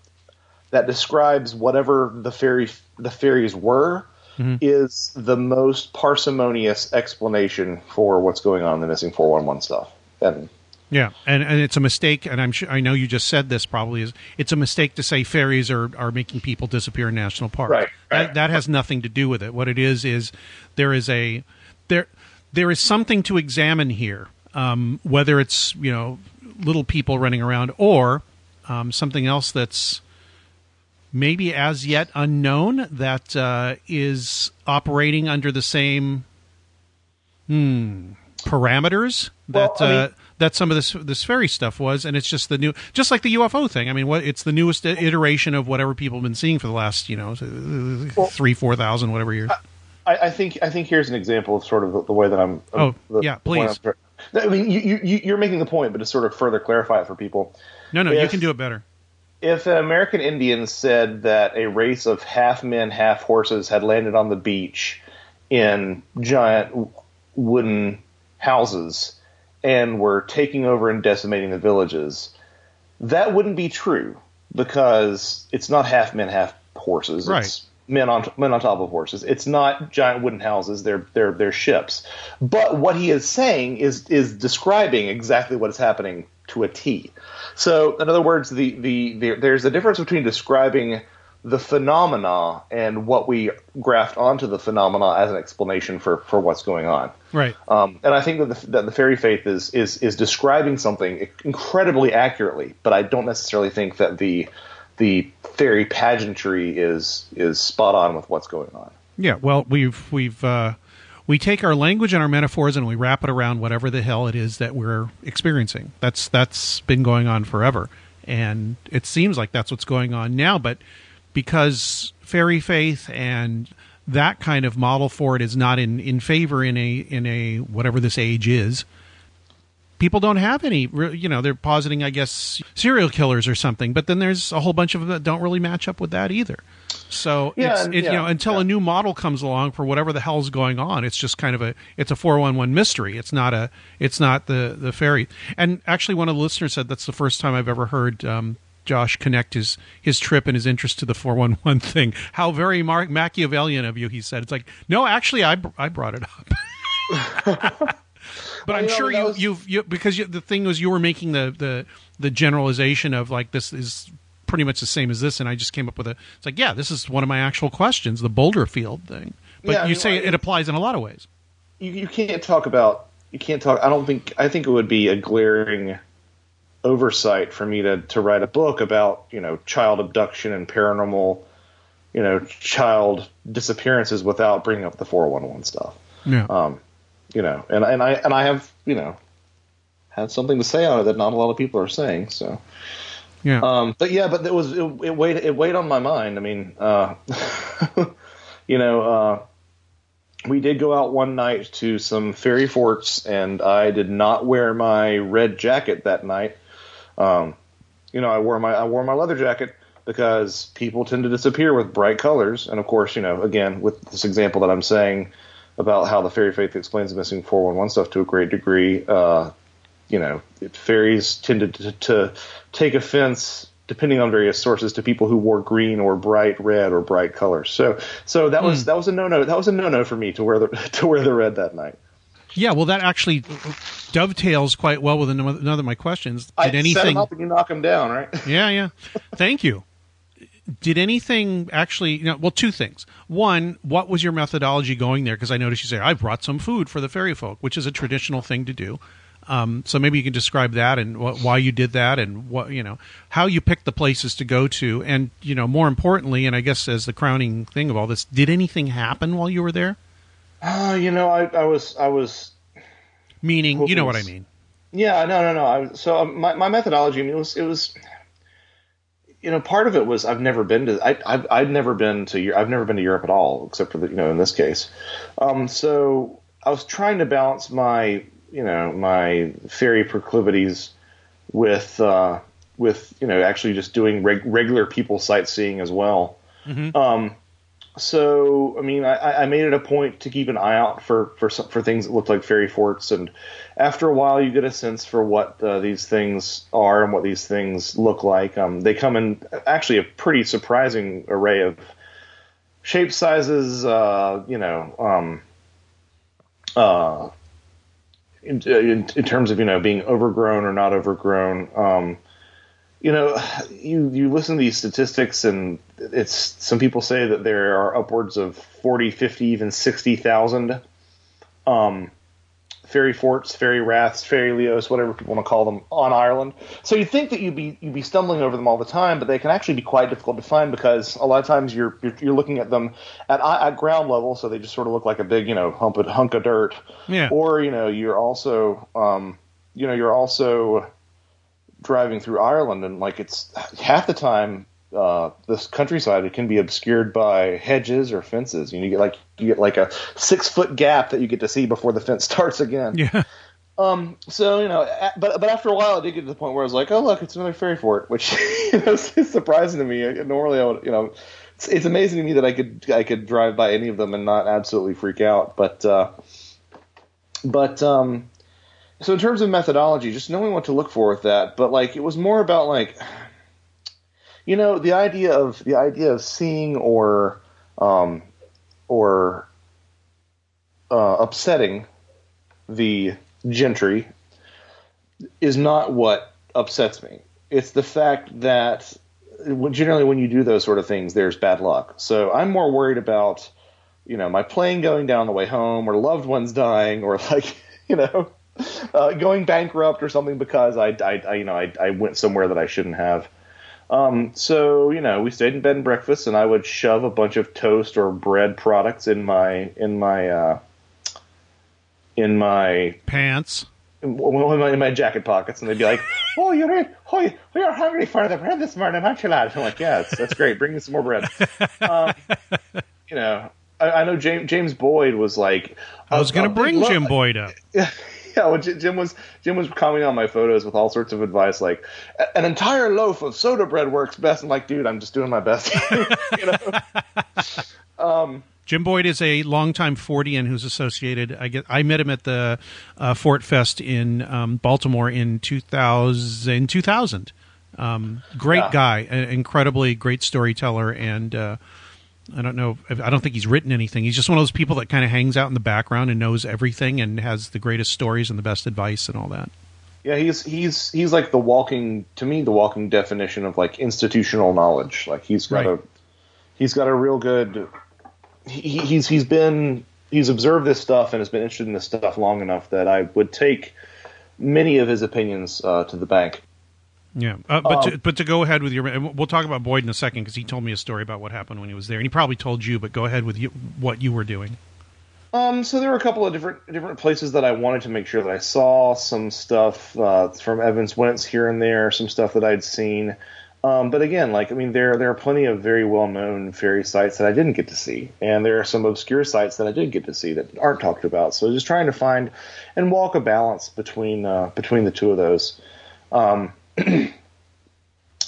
that describes whatever the fairy the fairies were Mhm. is the most parsimonious explanation for what's going on in the missing 411 stuff. And Yeah, and and it's a mistake, and I'm sure I know you just said this probably is it's a mistake to say fairies are, are making people disappear in national parks. Right, That that has nothing to do with it. What it is is there is a there there is something to examine here. Um, whether it's you know little people running around or um, something else that's maybe as yet unknown that uh, is operating under the same hmm, parameters that Well, I mean- uh, that some of this this fairy stuff was, and it's just the new, just like the UFO thing. I mean, what it's the newest iteration of whatever people have been seeing for the last you know uh, three four thousand whatever years. I, I think I think here's an example of sort of the, the way that I'm. Oh, the, yeah, please. I'm- mean, you, you, you- you're making the point, but to sort of further clarify it for people, no, no, you can do it better. If an American Indian said that a race of half men, half horses had landed on the beach in giant wooden houses and were taking over and decimating the villages, that wouldn't be true because it's not half men, half horses. Right. It's men on men on top of horses. It's not giant wooden houses. They're they're they're ships. But what he is saying is is describing exactly what is happening to a T. So, in other words, the, the, the there's a difference between describing the phenomena and what we graft onto the phenomena as an explanation for, for what's going on. Right. Um, and I think that the, that the fairy faith is, is is describing something incredibly accurately, but I don't necessarily think that the the fairy pageantry is is spot on with what's going on. Yeah, well, we've we've uh, we take our language and our metaphors and we wrap it around whatever the hell it is that we're experiencing. That's that's been going on forever, and it seems like that's what's going on now. But because fairy faith and that kind of model for it is not in, in favor in a in a whatever this age is, people don't have any. You know, they're positing, I guess, serial killers or something. But then there's a whole bunch of them that don't really match up with that either. So Yeah, it, you know, until a new model comes along for whatever the hell's going on, it's just kind of a it's a four one one mystery. It's not a it's not the the fairy. And actually, one of the listeners said that's the first time I've ever heard. Um, Josh connect his his trip and his interest to the 411 thing. How very Mar- Machiavellian of you, he said. It's like, no, actually, I, br- I brought it up. but I'm know, sure you, was- you've you, because you, the thing was you were making the, the the generalization of like this is pretty much the same as this, and I just came up with a. It's like yeah, this is one of my actual questions, the Boulder Field thing. But Yeah, I you mean, say I- it applies in a lot of ways. you, you can't talk about you can't talk i don't think i think it would be a glaring oversight for me to to write a book about you know child abduction and paranormal you know child disappearances without bringing up the 411 stuff Yeah. um you know and and i and i have you know had something to say on it that not a lot of people are saying so Yeah. um, but yeah, but it was it, it weighed it weighed on my mind. I mean, uh, you know, uh, we did go out one night to some fairy forts, and I did not wear my red jacket that night. Um, you know, I wore my I wore my leather jacket because people tend to disappear with bright colors, and of course, you know, again with this example that I'm saying about how the fairy faith explains the missing 411 stuff to a great degree. Uh, you know, it, fairies tended to, to take offense, depending on various sources, to people who wore green or bright red or bright colors. So, so that was hmm. that was a no no. That was a no no for me to wear the to wear the red that night. Yeah, well, that actually dovetails quite well with another of my questions. Did I set anything? up and you knock him down, right? Yeah, yeah. Thank you. Did anything actually? You know, well, two things. One, what was your methodology going there? Because I noticed you say I brought some food for the fairy folk, which is a traditional thing to do. Um, so maybe you can describe that and wh- why you did that, and what you know, how you picked the places to go to, and you know, more importantly, and I guess as the crowning thing of all this, did anything happen while you were there? Oh, you know, I, I was I was Meaning, you know what I mean? Yeah, no, no, no. I, so um, my my methodology, I mean, it was it was you know, part of it was I've never been to I, I've I've never been to I've never been to Europe at all, except for the you know in this case. Um, so I was trying to balance my you know my fairy proclivities with uh, with you know actually just doing reg- regular people sightseeing as well. Um, so I mean, I, I made it a point to keep an eye out for for some, for things that looked like fairy forts, and after a while, you get a sense for what uh, these things are and what these things look like. Um, they come in actually a pretty surprising array of shape sizes. Uh, you know, um, uh, in, in, in terms of you know being overgrown or not overgrown. Um, you know, you you listen to these statistics, and it's some people say that there are upwards of 40, 50, even sixty thousand um, fairy forts, fairy raths, fairy leos, whatever people want to call them, on Ireland. So you'd think that you'd be you'd be stumbling over them all the time, but they can actually be quite difficult to find because a lot of times you're you're, you're looking at them at at ground level, so they just sort of look like a big you know hump of, hunk of dirt. Yeah. Or you know you're also um, you know you're also driving through Ireland, and like it's half the time uh, this countryside it can be obscured by hedges or fences. You, know, you get like you get like a six foot gap that you get to see before the fence starts again. Yeah. Um. So you know, but but after a while, I did get to the point where I was like, oh look, it's another fairy fort, which you know is surprising to me. Normally, I would you know. It's, it's amazing to me that I could I could drive by any of them and not absolutely freak out. But uh, but um, so in terms of methodology, just knowing what to look for with that. But like it was more about like you know the idea of the idea of seeing or um, or uh, upsetting the gentry is not what upsets me. It's the fact that generally when you do those sort of things, there's bad luck. So I'm more worried about you know my plane going down the way home, or loved ones dying, or like you know uh, going bankrupt or something because I, I, I you know I, I went somewhere that I shouldn't have. Um, so you know we stayed in bed and breakfast, and I would shove a bunch of toast or bread products in my in my uh, in my Pants. in my, in my jacket pockets, and they'd be like, "Oh, you're oh, you- you're hungry for the bread this morning, aren't you, lad?" I'm like, "Yeah, that's, that's great. Bring me some more bread." Um, you know, I, I know James James Boyd was like, I was going to bring big Jim Boyd up. yeah, well, Jim was Jim was commenting on my photos with all sorts of advice, like an entire loaf of soda bread works best. I'm like, dude, I'm just doing my best. you know? um, Jim Boyd is a longtime Fortean who's associated. I get. I met him at the uh, Fort Fest in um, Baltimore in 2000. In 2000. Um, great Yeah. guy, incredibly great storyteller, and uh, I don't know. I don't think he's written anything. He's just one of those people that kind of hangs out in the background and knows everything and has the greatest stories and the best advice and all that. yeah, he's he's he's like the walking to me the walking definition of like institutional knowledge. Like he's got Right. a he's got a real good. He, he's he's been he's observed this stuff and has been interested in this stuff long enough that I would take many of his opinions uh, to the bank. Yeah, uh, but to, Um, but to go ahead with your, and we'll talk about Boyd in a second because he told me a story about what happened when he was there, and he probably told you. But go ahead with you, what you were doing. Um, so there were a couple of different different places that I wanted to make sure that I saw some stuff uh, from Evans Wentz here and there, some stuff that I'd seen. Um, but again, like I mean, there there are plenty of very well known fairy sites that I didn't get to see, and there are some obscure sites that I did get to see that aren't talked about. So just trying to find and walk a balance between uh, between the two of those. Um,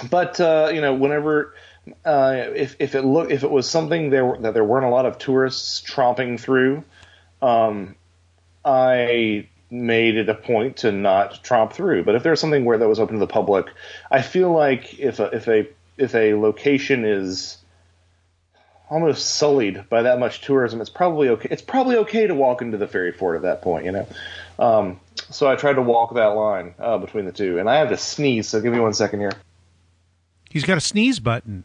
but uh, you know, whenever uh, if if it look if it was something there that there weren't a lot of tourists tromping through, um, I made it a point to not tromp through. But if there was something where that was open to the public, I feel like if a, if a if a location is almost sullied by that much tourism, it's probably okay. It's probably okay to walk into the fairy fort at that point, you know. Um, so I tried to walk that line uh, between the two, and I have to sneeze. So give me one second here. He's got a sneeze button.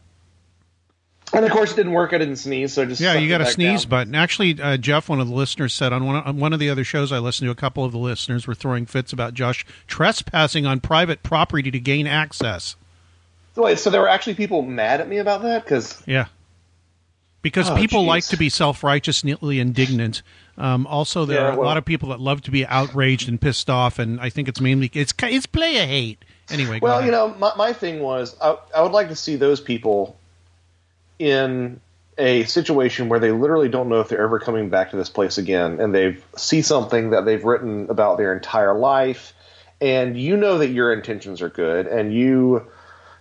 And of course, it didn't work. I didn't sneeze, so I just Yeah, you got a sneeze down. button. Actually, uh, Jeff, one of the listeners said on one, on one of the other shows I listened to, a couple of the listeners were throwing fits about Josh trespassing on private property to gain access. So wait, so there were actually people mad at me about that because Yeah. Because Oh, people jeez. like to be self righteously indignant. Um, also, there Yeah, are a well- lot of people that love to be outraged and pissed off, and I think it's mainly it's it's player hate. Anyway, Well, ahead. you know, my, my thing was I, I would like to see those people in a situation where they literally don't know if they're ever coming back to this place again, and they see something that they've written about their entire life, and you know that your intentions are good, and you,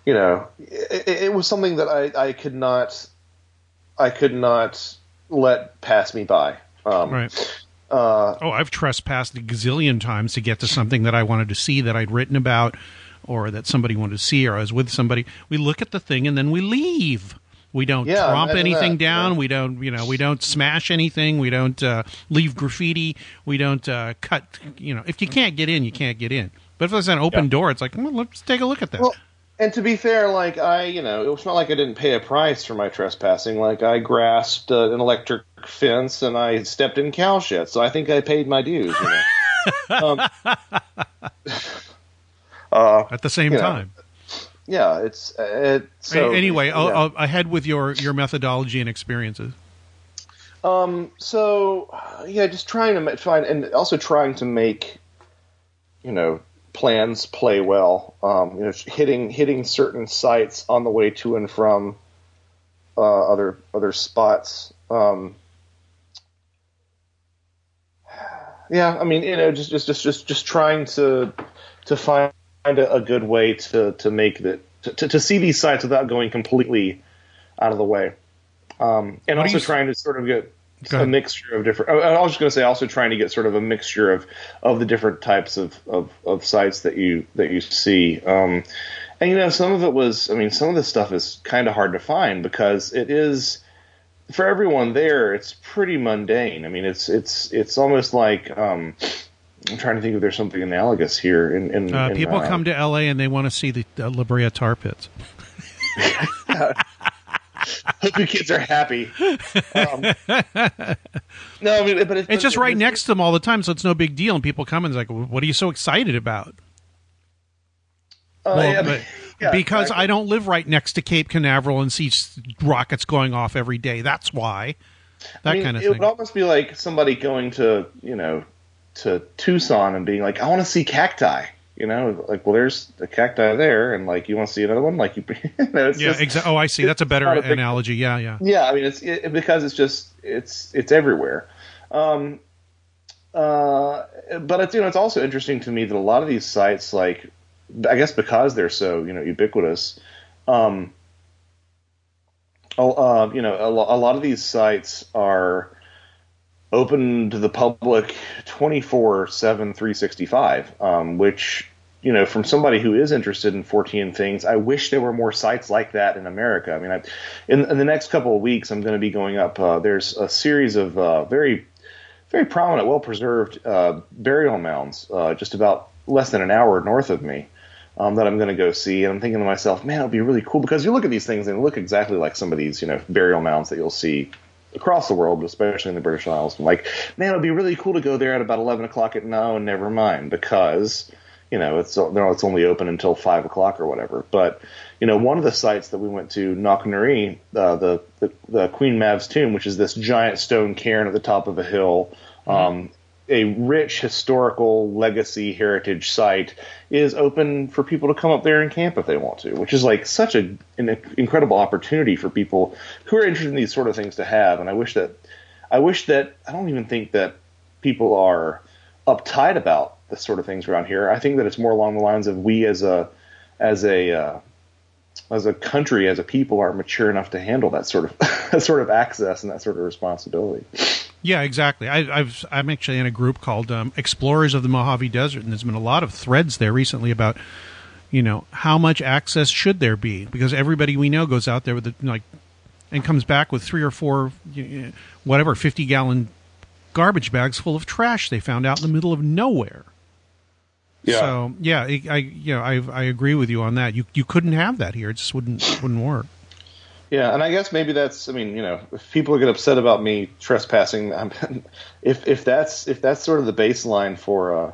you know, it, it was something that I, I could not, I could not let pass me by. Um, right. Uh, oh, I've trespassed a gazillion times to get to something that I wanted to see that I'd written about, or that somebody wanted to see, or I was with somebody. We look at the thing and then we leave. We don't Yeah, tromp anything that, down. yeah. We don't, you know, we don't smash anything. We don't uh, leave graffiti. We don't uh, cut. You know, if you can't get in, you can't get in. But if there's an open Yeah. door, it's like, well, let's take a look at that. Well, and to be fair, like I, you know, it was not like I didn't pay a price for my trespassing. Like I grasped uh, an electric fence and I stepped in cow shit, so I think I paid my dues. You know? um, uh, at the same you know, time. yeah, it's uh, it, so anyway, I'll. I'll, ahead with your your methodology and experiences. Um. So, uh, yeah, just trying to find, and also trying to make, you know, plans play well. Um. You know, hitting hitting certain sites on the way to and from uh, other other spots. Um. Yeah, I mean, you know, just just just just just trying to to find a, a good way to to make that to, to, see these sites without going completely out of the way. Um, and What also trying to sort of get a mixture of different. I I was just going to say, also trying to get sort of a mixture of, of the different types of, of, of sites that you that you see. Um, and you know, some of it was. I mean, some of this stuff is kind of hard to find because it is for everyone there. It's pretty mundane. I mean, it's it's it's almost like. Um, I'm trying to think if there's something analogous here. In, in, Uh, in, people uh, come to L.A. and they want to see the uh, La Brea tar pits. Hope you kids are happy. Um, no, I mean, but it's, It's just right next to them all the time, so it's no big deal. And people come and it's like, "What are you so excited about?" Uh, Well, yeah, but- yeah, because exactly. I don't live right next to Cape Canaveral and see rockets going off every day. That's why. That I mean, kind of it thing. It would almost be like somebody going to you know to Tucson and being like, I want to see cacti. You know, like well, there's a cacti there, and like you want to see another one. Like you, you know, it's yeah, exactly. Oh, I see. That's a better a big- analogy. Yeah, yeah. Yeah, I mean, it's it, because it's just it's it's everywhere. Um, uh, but it's you know it's also interesting to me that a lot of these sites, like I guess because they're so you know ubiquitous, um, uh, you know a, a lot of these sites are open to the public 24 7 365 um, which you know from somebody who is interested in 14 things i wish there were more sites like that in america i mean I, in, in the next couple of weeks i'm going to be going up uh, there's a series of uh, very very prominent well preserved uh, burial mounds uh, just about less than an hour north of me um, that I'm going to go see. And I'm thinking to myself, man, it would be really cool because you look at these things and they look exactly like some of these, you know, burial mounds that you'll see across the world, especially in the British Isles. I'm like, man, it would be really cool to go there at about 11 o'clock at night. and never mind because, you know, it's, it's only open until 5 o'clock or whatever. But, you know, one of the sites that we went to, Knocknarea, uh, the, the, the Queen Maeve's tomb, which is this giant stone cairn at the top of a hill, um, a rich historical legacy heritage site is open for people to come up there and camp if they want to, which is like such a, an incredible opportunity for people who are interested in these sort of things to have. And I wish that, I wish that, I don't even think that people are uptight about this sort of things around here. I think that it's more along the lines of we as a, as a, uh, as a country, as a people, are mature enough to handle that sort of that sort of access and that sort of responsibility. Yeah, exactly. I, I've I'm actually in a group called um, Explorers of the Mojave Desert, and there's been a lot of threads there recently about, you know, how much access should there be because everybody we know goes out there with the, like, and comes back with three or four, whatever, fifty gallon garbage bags full of trash they found out in the middle of nowhere. Yeah. So yeah, I, I you know I I agree with you on that. You you couldn't have that here. It just wouldn't wouldn't work. Yeah, and I guess maybe that's. I mean, you know, if people get upset about me trespassing, I'm, if if that's if that's sort of the baseline for uh,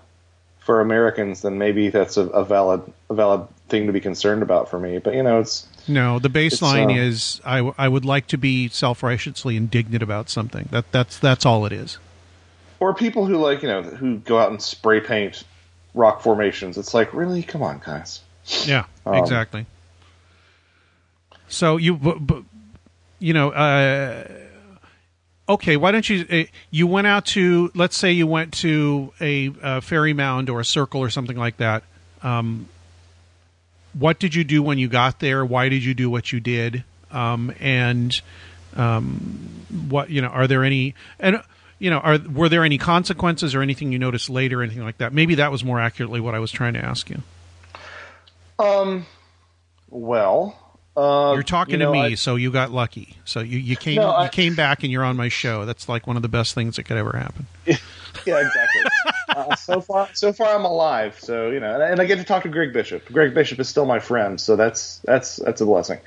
for Americans, then maybe that's a, a valid a valid thing to be concerned about for me. But you know, it's No, the baseline uh, is I, w- I would like to be self righteously indignant about something. That that's that's all it is. or people who like you know who go out and spray paint rock formations. It's like really, come on, guys. Yeah, Um, exactly. So you, bu- bu- you know, uh, okay. Why don't you? Uh, you went out to, let's say, you went to a, uh fairy mound or a circle or something like that. Um, what did you do when you got there? Why did you do what you did? Um, and um, what you know? Are there any and you know? Are were there any consequences or anything you noticed later, or anything like that? Maybe that was more accurately what I was trying to ask you. Um, well, uh, You're talking you know, to me, I- so you got lucky. So you, you came No, I- you came back and you're on my show. That's like one of the best things that could ever happen. yeah, exactly. uh, so far, so far, I'm alive. So you know, and, and I get to talk to Greg Bishop. Greg Bishop is still my friend, so that's that's that's a blessing.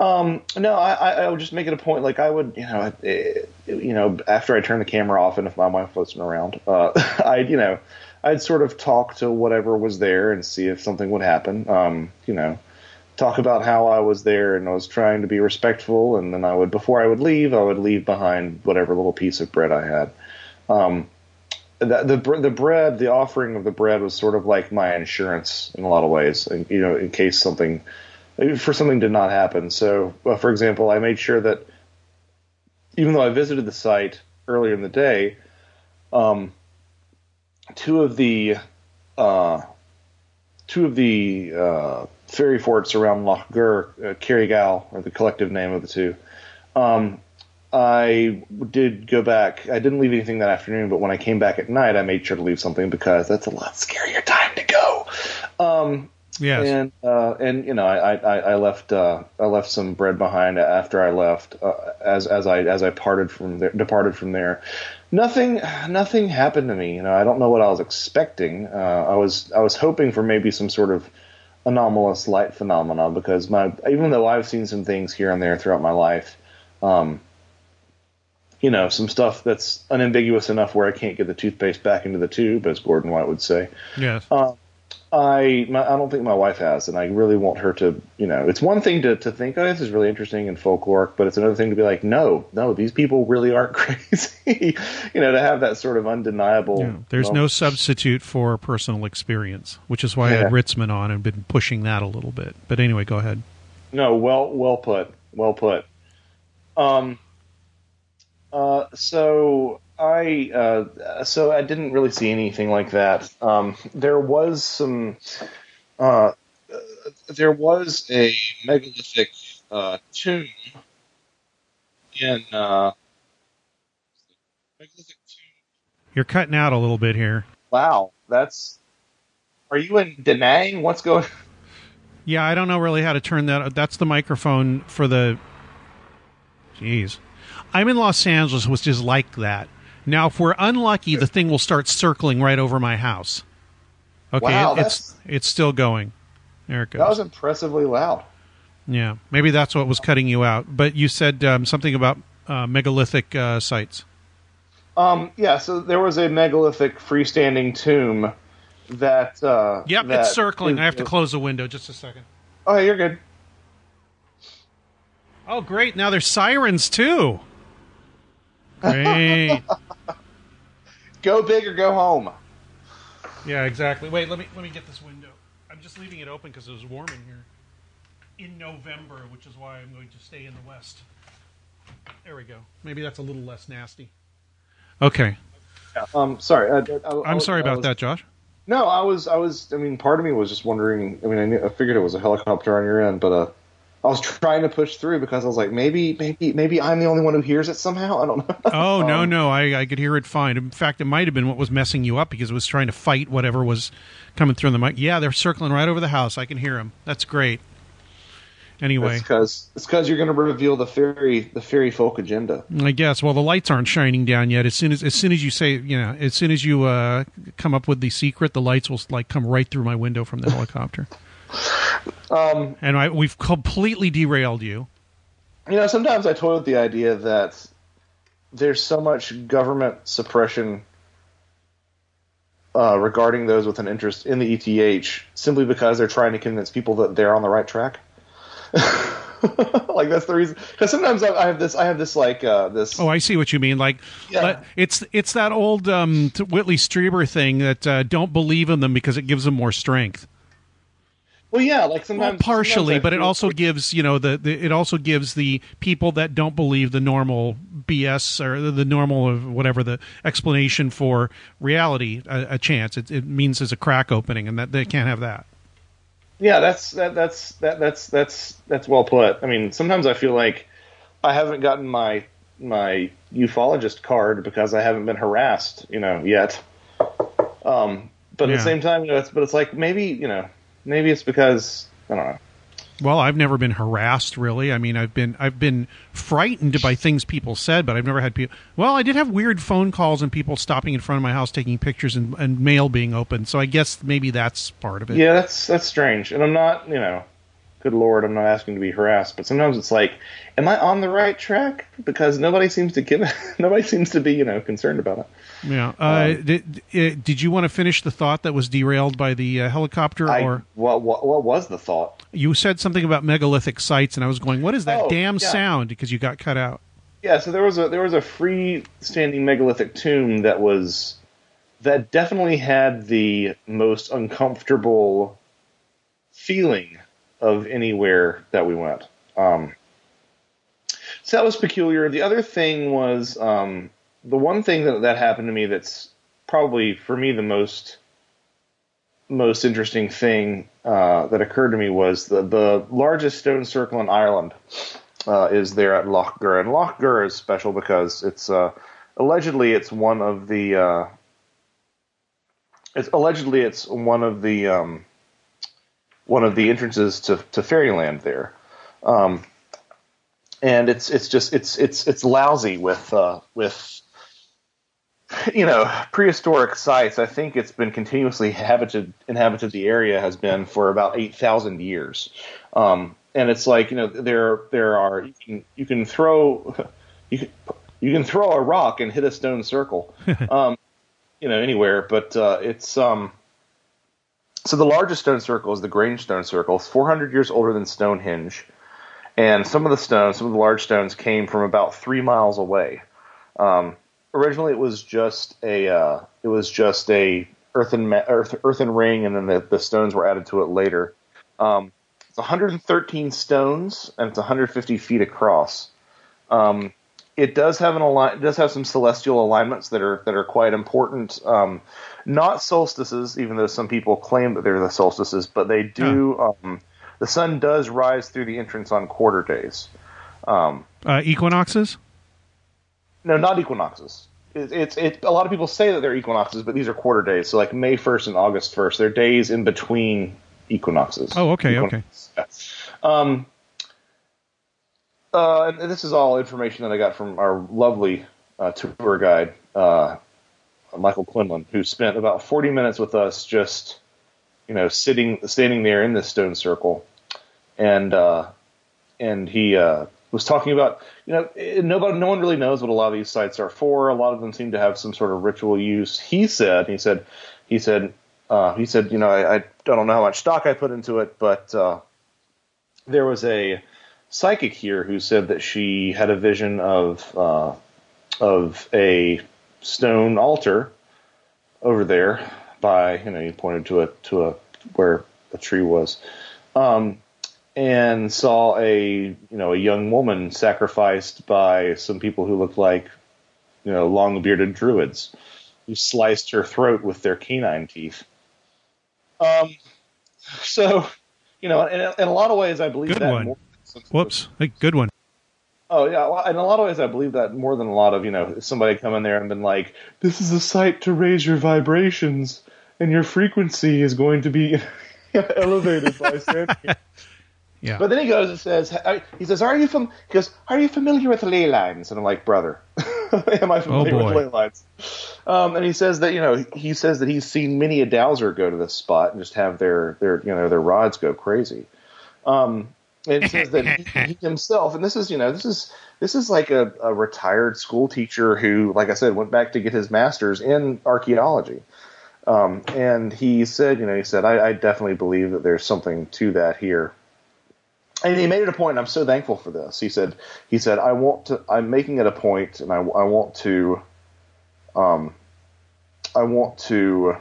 Um, no, I, I, I would just make it a point. Like I would, you know, eh, you know, after I turn the camera off, and if my wife wasn't around, uh, I'd, you know, I'd sort of talk to whatever was there and see if something would happen. Um, you know, talk about how I was there and I was trying to be respectful, and then I would, before I would leave, I would leave behind whatever little piece of bread I had. Um, the, the the bread, the offering of the bread was sort of like my insurance in a lot of ways, you know, in case something for something did not happen. So, uh, for example, I made sure that even though I visited the site earlier in the day, um, two of the uh, two of the uh, fairy forts around Loch Gur, uh, Carraig Aille, or the collective name of the two. Um, I did go back. I didn't leave anything that afternoon, but when I came back at night, I made sure to leave something because that's a lot scarier time to go. Um, Yes. and uh, and you know, I I, I left uh, I left some bread behind after I left uh, as as I as I parted from there, departed from there. Nothing nothing happened to me. You know, I don't know what I was expecting. Uh, I was I was hoping for maybe some sort of anomalous light phenomena because my even though I've seen some things here and there throughout my life, um, you know, some stuff that's unambiguous enough where I can't get the toothpaste back into the tube, as Gordon White would say. Yes. Um, I my, I don't think my wife has, and I really want her to. You know, it's one thing to to think, oh, this is really interesting and folkloric, but it's another thing to be like, no, no, these people really aren't crazy. you know, to have that sort of undeniable. Yeah, there's no substitute for personal experience, which is why I had Ritzman on and been pushing that a little bit. But anyway, go ahead. No, well, well put, well put. Um, uh, so I, uh, so I didn't really see anything like that. Um, there was some, uh, there was a megalithic uh, tomb in. Uh, megalithic You're cutting out a little bit here. Wow, that's. Are you in Da Nang? What's going? Yeah, I don't know really how to turn that. That's the microphone for the. Jeez, I'm in Los Angeles, which is like that. Now, if we're unlucky, the thing will start circling right over my house. Okay, Wow, it- it's it's still going. There it goes. That was impressively loud. Yeah, maybe that's what was cutting you out. But you said um, something about uh, megalithic uh, sites. Um, yeah, so there was a megalithic freestanding tomb that. Uh, Yep, that it's circling. is- I have to close the window just a second. Oh, you're good. Oh, great! Now there's sirens too. Great. Go big or go home. yeah, exactly. Wait, let me let me get this window. I'm just leaving it open because it was warm in here in November, which is why I'm going to stay in the west. There we go. Maybe that's a little less nasty. Okay. Um, sorry. I, I, I'm sorry about was- that, Josh. No, I was, I was. I mean, part of me was just wondering. I mean, I, knew, I figured it was a helicopter on your end, but uh, I was trying to push through because I was like, maybe, maybe, maybe I'm the only one who hears it somehow. I don't know. Oh no, Um, no, I, I could hear it fine. In fact, it might have been what was messing you up because it was trying to fight whatever was coming through the mic. Yeah, they're circling right over the house. I can hear them. That's great. Anyway, because it's because you're going to reveal the fairy the fairy folk agenda. I guess. Well, the lights aren't shining down yet. As soon as as soon as you say, you know, as soon as you uh, come up with the secret, the lights will like come right through my window from the helicopter. Um, and I, we've completely derailed you. You know, sometimes I toy with the idea that there's so much government suppression uh, regarding those with an interest in the ETH simply because they're trying to convince people that they're on the right track. like that's the reason. Because sometimes I, I have this, I have this like uh, this. Oh, I see what you mean. Like, Yeah. let- it's it's that old um, Whitley Strieber thing that uh, don't believe in them because it gives them more strength. Well, yeah, like Well, sometimes partially, sometimes but it also gives you know the, the it also gives the people that don't believe the normal BS or the, the normal of whatever the explanation for reality a, a chance. It, it means there's a crack opening, and that they can't have that. Yeah, that's that, that's that, that's that's that's well put. I mean, sometimes I feel like I haven't gotten my my ufologist card because I haven't been harassed, you know, yet. Um, but at Yeah. the same time, you know, it's but it's like maybe you know maybe it's because I don't know. Well, I've never been harassed really. I mean, I've been I've been frightened by things people said, but I've never had people. Well, I did have weird phone calls and people stopping in front of my house taking pictures and, and mail being opened. So I guess maybe that's part of it. Yeah, that's that's strange. And I'm not, you know, good lord, I'm not asking to be harassed, but sometimes it's like, am I on the right track? Because nobody seems to give nobody seems to be, you know, concerned about it. Yeah. Uh, did, uh, did you want to finish the thought that was derailed by the uh, helicopter, I, or what, what what was the thought? you said something about megalithic sites, and I was going, "What is that Oh, damn yeah. sound?" Because you got cut out. Yeah, so there was a there was a freestanding megalithic tomb that was that definitely had the most uncomfortable feeling of anywhere that we went. Um, so that was peculiar. The other thing was um, the one thing that that happened to me that's probably for me the most most interesting thing uh, that occurred to me was the the largest stone circle in Ireland uh, is there at Loch Gur, and Loch Gur is special because it's uh, allegedly it's one of the uh, it's allegedly it's one of the um, one of the entrances to to fairyland there, um, and it's it's just it's it's it's lousy with uh, with you know prehistoric sites. I think it's been continuously habited inhabited. The area has been for about eight thousand years, um, and it's like you know there there are you can you can throw you can, you can throw a rock and hit a stone circle, um, you know anywhere, but uh, it's um. So the largest stone circle is the Grange Stone Circle. It's 400 years older than Stonehenge, and some of the stones, some of the large stones, came from about three miles away. Um, originally, it was just a uh, it was just a earthen earth, earthen ring, and then the, the stones were added to it later. Um, it's 113 stones, and it's 150 feet across. Um, it does have an align, does have some celestial alignments that are that are quite important. Um, not solstices, even though some people claim that they're the solstices, but they do. Um, the sun does rise through the entrance on quarter days. Um, Uh, equinoxes. no, not equinoxes. It, it's it. A lot of people say that they're equinoxes, but these are quarter days. So like May first and August first, they're days in between equinoxes. Oh, okay, okay. Equinoxes. Um, uh, and this is all information that I got from our lovely uh, tour guide, uh, Michael Quinlan, who spent about 40 minutes with us just, you know, sitting, standing there in this stone circle. And, uh, and he, uh, was talking about, you know, nobody, no one really knows what a lot of these sites are for. A lot of them seem to have some sort of ritual use. He said, he said, he said, uh, he said, you know, I, I don't know how much stock I put into it, but, uh, there was a psychic here who said that she had a vision of, uh, of a stone altar over there by you know he pointed to a to a where a tree was um, and saw a you know a young woman sacrificed by some people who looked like you know long bearded druids who sliced her throat with their canine teeth um so you know in, in a lot of ways I believe Good that one. more Whoops. Hey, good one. Oh yeah, in a lot of ways, I believe that more than a lot of you know somebody come in there and been like, "This is a site to raise your vibrations, and your frequency is going to be elevated by Sandman." Yeah. But then he goes and says, "He says, are you fam-? He goes, are you familiar with ley lines?" And I'm like, "Brother, am I familiar Oh, with ley lines?" Um, and he says that you know he says that he's seen many a dowser go to this spot and just have their their you know their rods go crazy. Um, it says that he, himself, and this is you know this is this is like a, a retired school teacher who, like I said, went back to get his master's in archaeology. Um, and he said, you know, he said, I, I definitely believe that there's something to that here. And he made it a point. And I'm so thankful for this. He said, he said, I want to. I'm making it a point, and I, I want to. Um, I want to.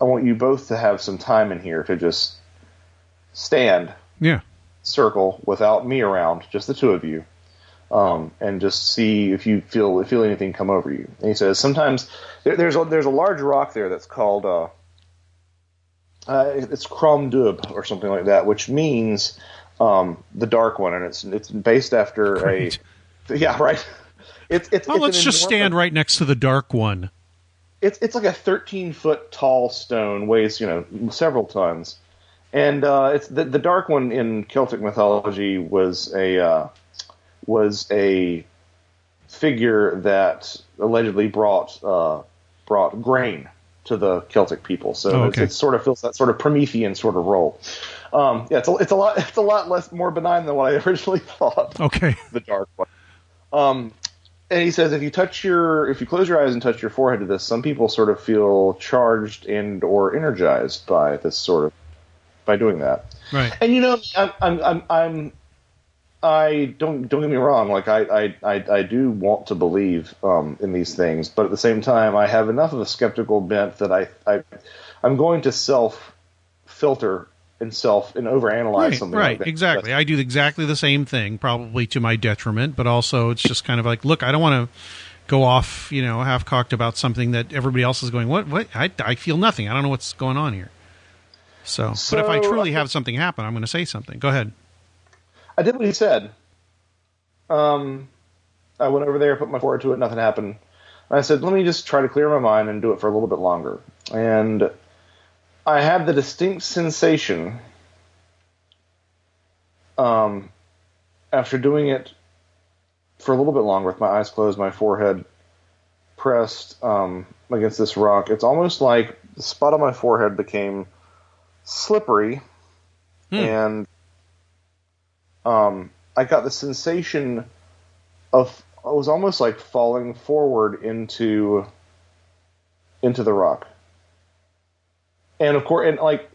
I want you both to have some time in here to just stand, Yeah. circle without me around, just the two of you, um, and just see if you feel feel anything come over you. And he says sometimes there, there's a, there's a large rock there that's called uh, uh, it's Crom Dubh or something like that, which means um, the dark one, and it's it's based after Great. a yeah right. It's it's, Oh, it's let's just stand right next to the dark one. it's it's like a 13 foot tall stone, weighs you know several tons, and uh, it's the the dark one in Celtic mythology was a uh, was a figure that allegedly brought uh, brought grain to the Celtic people. So Oh, okay. it sort of feels that sort of Promethean sort of role. Um, yeah, it's a, it's a lot it's a lot less more benign than what I originally thought Okay. the dark one. Um, and he says if you touch your if you close your eyes and touch your forehead to this, some people sort of feel charged and or energized by this sort of by doing that. Right. And you know, I'm I'm I'm, I'm I don't don't get me wrong. Like I I I, I do want to believe um, in these things, but at the same time, I have enough of a skeptical bent that I I I'm going to self filter and self and overanalyze Right, something. right, like exactly. I do exactly the same thing, probably to my detriment, but also it's just kind of like, look, I don't want to go off, you know, half cocked about something that everybody else is going, what, what? I, I feel nothing. I don't know what's going on here. So, but if I truly have something happen, I'm going to say something. Go ahead. I did what he said. Um, I went over there, put my forehead to it, nothing happened. And I said, let me just try to clear my mind and do it for a little bit longer. And I had the distinct sensation, um, after doing it for a little bit longer with my eyes closed, my forehead pressed um, against this rock. It's almost like the spot on my forehead became slippery and um, I got the sensation of I was almost like falling forward into into the rock. And of course, and like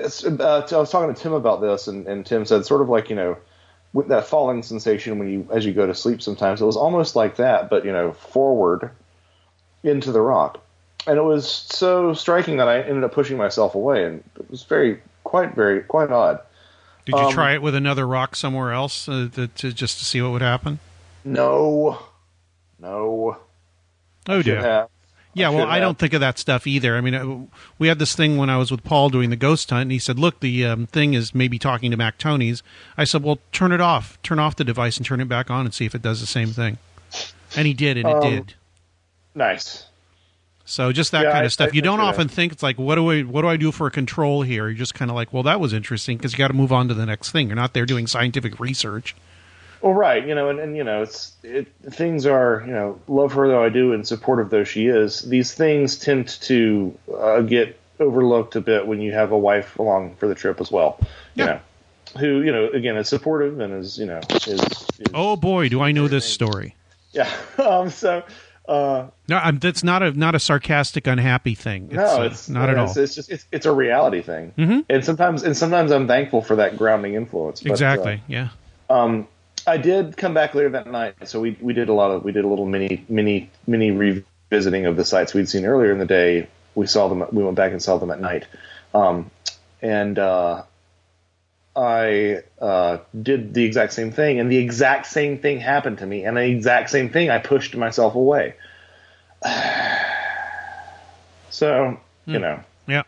uh, I was talking to Tim about this, and, and Tim said sort of like you know with that falling sensation when you as you go to sleep. Sometimes it was almost like that, but you know forward into the rock, and it was so striking that I ended up pushing myself away, and it was very quite very quite odd. Did you Um, try it with another rock somewhere else uh, to, to just to see what would happen? No, no. Oh dear. Yeah, I well, I have. don't think of that stuff either. I mean, uh, we had this thing when I was with Paul doing the ghost hunt, and he said, "Look, the um, thing is maybe talking to Mac Tony's." I said, "Well, turn it off. Turn off the device and turn it back on and see if it does the same thing." And he did, and it Um, did. Nice. So just that Yeah, kind I- of stuff. I you don't often think it's like, what do I what do I do for a control here? You're just kind of like, well, that was interesting because you got to move on to the next thing. You're not there doing scientific research. Well, right, you know, and, and you know, it's it, things are, you know, love her though I do, and supportive though she is. These things tend to uh, get overlooked a bit when you have a wife along for the trip as well. You know, who you know, again, is supportive and is you know is, is Oh boy, do I know this story. yeah. um, so uh, No, I'm, that's not a not a sarcastic, unhappy thing. It's, no, uh, it's not at it's, all. It's just it's, it's a reality thing, Mhm. and sometimes and sometimes I'm thankful for that grounding influence. But, uh, exactly. yeah. Um, I did come back later that night, so we we did a lot of we did a little mini mini mini revisiting of the sites we'd seen earlier in the day. We saw them. We went back and saw them at night, um, and uh, I uh, did the exact same thing, and the exact same thing happened to me, and the exact same thing I pushed myself away. so you know. Yeah.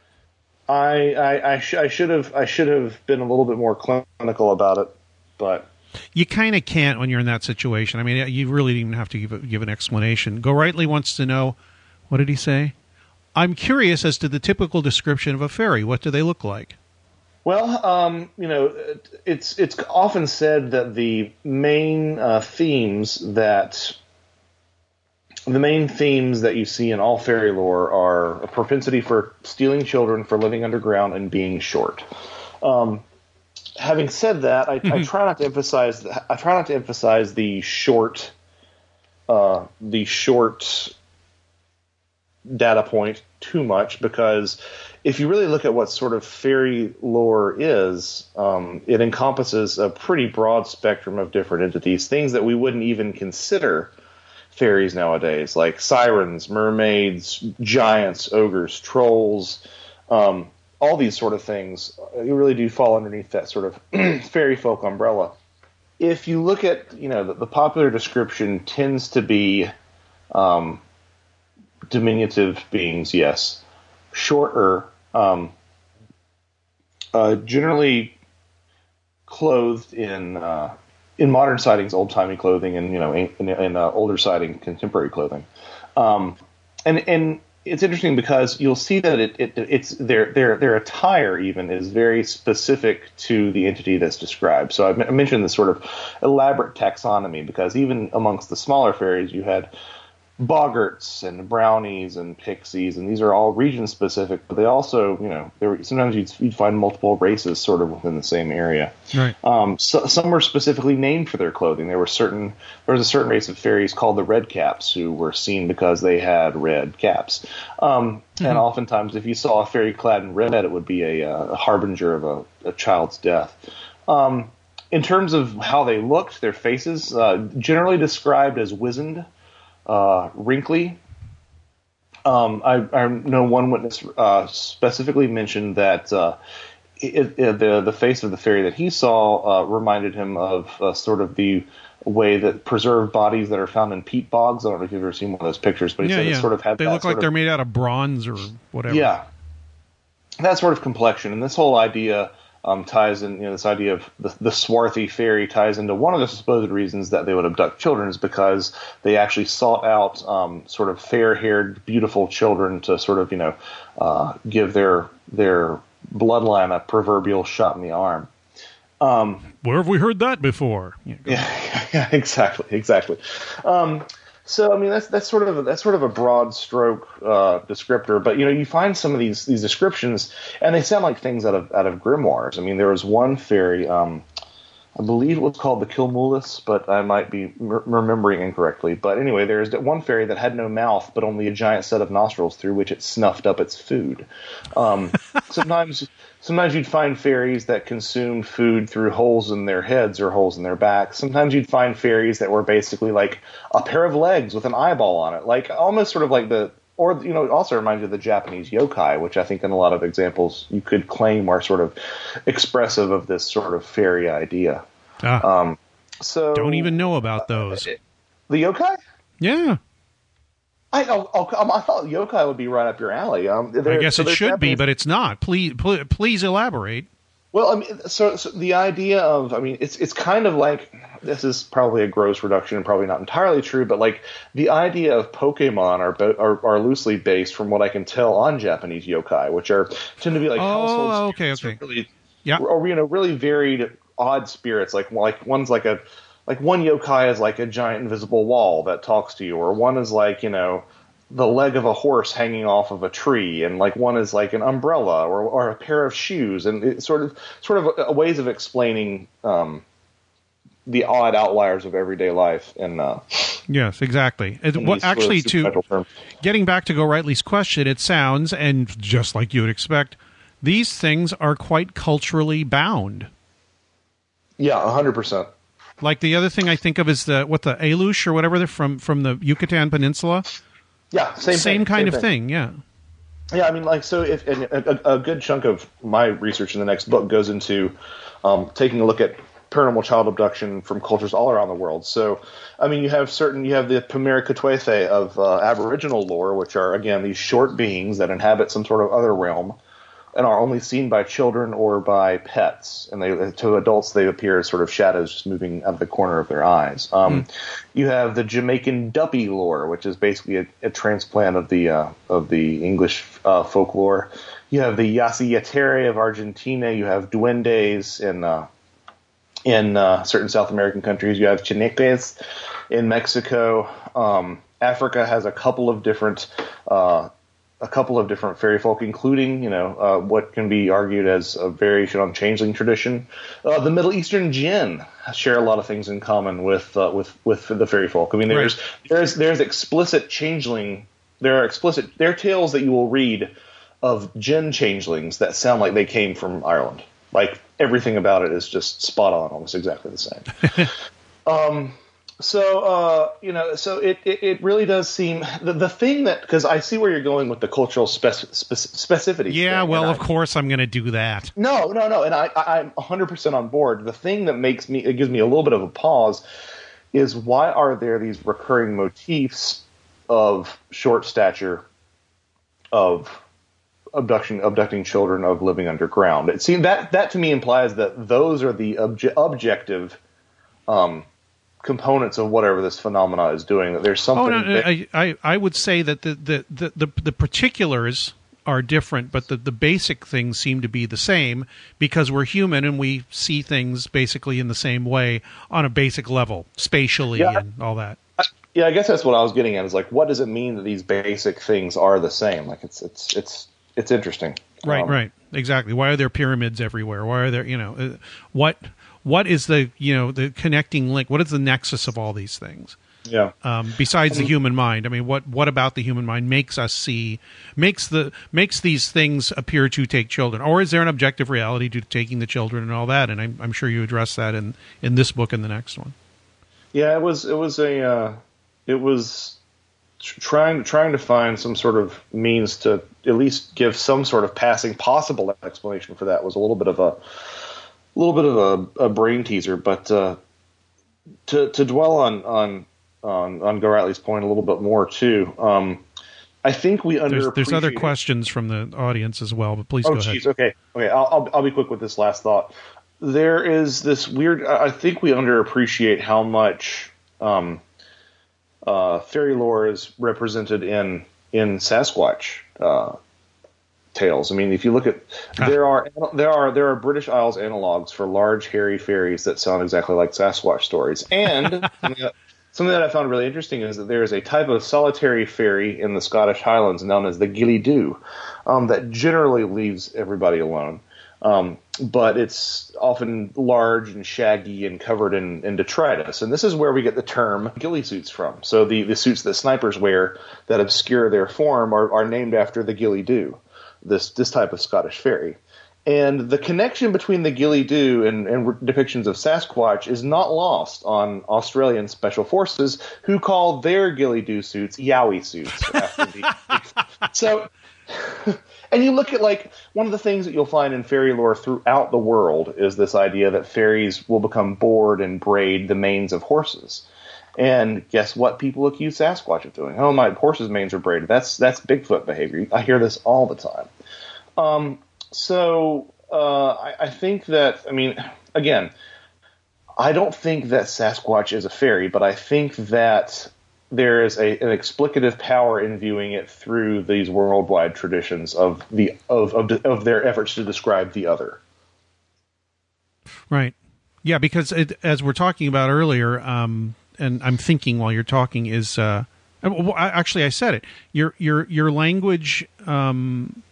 I I, I, sh- I should have I should have been a little bit more clinical about it, but You kind of can't when you're in that situation. I mean, you really even have to give a, give an explanation. Go Rightly wants to know, what did he say? I'm curious as to the typical description of a fairy. What do they look like? Well, um, you know, it's it's often said that the main uh, themes that the main themes that you see in all fairy lore are a propensity for stealing children, for living underground, and being short. Um, having said that, I, I try not to emphasize. the- I try not to emphasize the short, uh, the short data point too much because if you really look at what sort of fairy lore is, um, it encompasses a pretty broad spectrum of different entities, things that we wouldn't even consider fairies nowadays, like sirens, mermaids, giants, ogres, trolls, Um, all these sort of things, you really do fall underneath that sort of fairy folk umbrella. If you look at, you know, the, the popular description tends to be um, diminutive beings, yes, shorter, um, uh, generally clothed in uh, in modern sightings, old timey clothing, and you know, in, in, uh, older sighting, contemporary clothing. Um, and and it's interesting because you'll see that it, it it's their their their attire even is very specific to the entity that's described. So I mentioned this sort of elaborate taxonomy because even amongst the smaller fairies, you had boggarts and brownies and pixies, and these are all region specific. But they also, you know, there sometimes you'd, you'd find multiple races sort of within the same area. Right. Um, so, some were specifically named for their clothing. There were certain there was a certain race of fairies called the red caps who were seen because they had red caps. Um, And oftentimes, if you saw a fairy clad in red, it would be a, uh, a harbinger of a, a child's death. Um, in terms of how they looked, their faces uh, generally described as wizened, uh, wrinkly. Um, I, I know one witness uh, specifically mentioned that uh, it, it, the the face of the fairy that he saw uh, reminded him of uh, sort of the way that preserved bodies that are found in peat bogs. I don't know if you've ever seen one of those pictures, but he yeah, said yeah. it sort of had they look like sort they're made out of bronze or whatever. yeah, that sort of complexion, and this whole idea um, ties in. You know, this idea of the, the swarthy fairy ties into one of the supposed reasons that they would abduct children is because they actually sought out um, sort of fair-haired, beautiful children to sort of you know uh, give their their bloodline a proverbial shot in the arm. Um, Where have we heard that before? Yeah, yeah, yeah, exactly, exactly. Um, so I mean that's that's sort of a, that's sort of a broad stroke uh, descriptor, but you know you find some of these these descriptions and they sound like things out of out of grimoires. I mean there was one fairy, um, I believe it was called the Kilmoulis, but I might be m- remembering incorrectly. But anyway, there's one fairy that had no mouth but only a giant set of nostrils through which it snuffed up its food. Um, sometimes sometimes you'd find fairies that consumed food through holes in their heads or holes in their backs. Sometimes you'd find fairies that were basically like a pair of legs with an eyeball on it, like almost sort of like the or you know, it also reminds you of the Japanese yokai, which I think in a lot of examples you could claim are sort of expressive of this sort of fairy idea. Ah, Um, so don't even know about those. the yokai. Yeah, I oh, oh, um, I thought yokai would be right up your alley. Um, I guess so it should be, but it's not. Please, pl- please elaborate. Well, I mean, so, so the idea of, I mean, it's it's kind of like this is probably a gross reduction and probably not entirely true, but like the idea of Pokemon are are, are loosely based, from what I can tell, on Japanese yokai, which are tend to be like Oh, household okay, spirits, okay. really, Yeah. or you know, really varied, odd spirits. Like like one's like a like one yokai is like a giant invisible wall that talks to you, or one is like you know the leg of a horse hanging off of a tree, and like one is like an umbrella or, or a pair of shoes, and it's sort of sort of a, a ways of explaining um, the odd outliers of everyday life. And uh, Yes, exactly. It, what, these sort of actually, to getting back to Go Rightly's question, it sounds, and just like you would expect, these things are quite culturally bound. yeah, hundred percent. Like the other thing I think of is the what the Alux or whatever they're from from the Yucatan Peninsula. Yeah, same Same thing, kind same of thing. Yeah. Yeah, I mean, like, so if and a, a good chunk of my research in the next book goes into um, taking a look at paranormal child abduction from cultures all around the world. So, I mean, you have certain, you have the Pamerikatwefe of uh, Aboriginal lore, which are again these short beings that inhabit some sort of other realm and are only seen by children or by pets. And they, to adults, they appear as sort of shadows just moving out of the corner of their eyes. Um, You have the Jamaican Duppy lore, which is basically a, a transplant of the uh, of the English uh, folklore. You have the Yacyretary of Argentina. You have duendes in uh, in uh, certain South American countries. You have Chaneques in Mexico. Um, Africa has a couple of different uh, a couple of different fairy folk, including you know uh, what can be argued as a variation on changeling tradition. Uh, the Middle Eastern jinn share a lot of things in common with uh, with with the fairy folk. I mean, there's there's there's explicit changeling. There are explicit there are tales that you will read of jinn changelings that sound like they came from Ireland. Like everything about it is just spot on, almost exactly the same. um, so uh, you know, so it, it, it really does seem the, the thing that because I see where you're going with the cultural spec, spec, specificity. Yeah, thing, well, of I- course I'm going to do that. No, no, no, and I, I I'm 100 percent on board. The thing that makes me it gives me a little bit of a pause is why are there these recurring motifs of short stature, of abduction, abducting children, of living underground? It seems that that to me implies that those are the obje- objective. Um, components of whatever this phenomena is doing that there's something Oh no, no, I, I I would say that the the, the, the, the particulars are different, but the, the basic things seem to be the same because we're human and we see things basically in the same way on a basic level, spatially Yeah. and all that. Yeah, I guess that's what I was getting at. Is like, what does it mean that these basic things are the same? Like, it's it's it's it's interesting. Right, Um, right, exactly. Why are there pyramids everywhere? Why are there, you know, uh, what what is the you know the connecting link? What is the nexus of all these things? Yeah. Um, besides the human mind, I mean, what what about the human mind makes us see makes the makes these things appear to take children, or is there an objective reality to taking the children and all that? And I'm, I'm sure you address that in in this book and the next one. Yeah, it was it was a uh, it was tr- trying trying to find some sort of means to at least give some sort of passing possible explanation for that was a little bit of a little bit of a, a brain teaser, but uh, to to dwell on on on on Goratley's point a little bit more too. Um, I think we under There's, there's other questions from the audience as well, but please oh, go ahead. jeez. Okay. Okay. I'll, I'll I'll be quick with this last thought. There is this weird. I I think we underappreciate how much um, uh, fairy lore is represented in in Sasquatch uh, tales. I mean, if you look at there are there are there are British Isles analogs for large hairy fairies that sound exactly like Sasquatch stories, and something that- Something that I found really interesting is that there is a type of solitary fairy in the Scottish Highlands known as the Ghillie Dhu um, that generally leaves everybody alone. Um, but it's often large and shaggy and covered in, in detritus. And this is where we get the term ghillie suits from. So the, the suits that snipers wear that obscure their form are, are named after the Ghillie Dhu, this, this type of Scottish fairy. And the connection between the Ghillie Dhu and, and depictions of Sasquatch is not lost on Australian special forces who call their Ghillie Dhu suits Yowie suits. After the, so, and you look at like one of the things that you'll find in fairy lore throughout the world is this idea that fairies will become bored and braid the manes of horses. And guess what? People accuse Sasquatch of doing. Oh, my horse's manes are braided. That's that's Bigfoot behavior. I hear this all the time. Um, so uh, I, I think that I mean, again, I don't think that Sasquatch is a fairy, but I think that there is a, an explicative power in viewing it through these worldwide traditions of the of, of of their efforts to describe the other. Right. Yeah, because it, as we're talking about earlier, um, and I'm thinking while you're talking is uh, actually I said it. Your your your language. Um,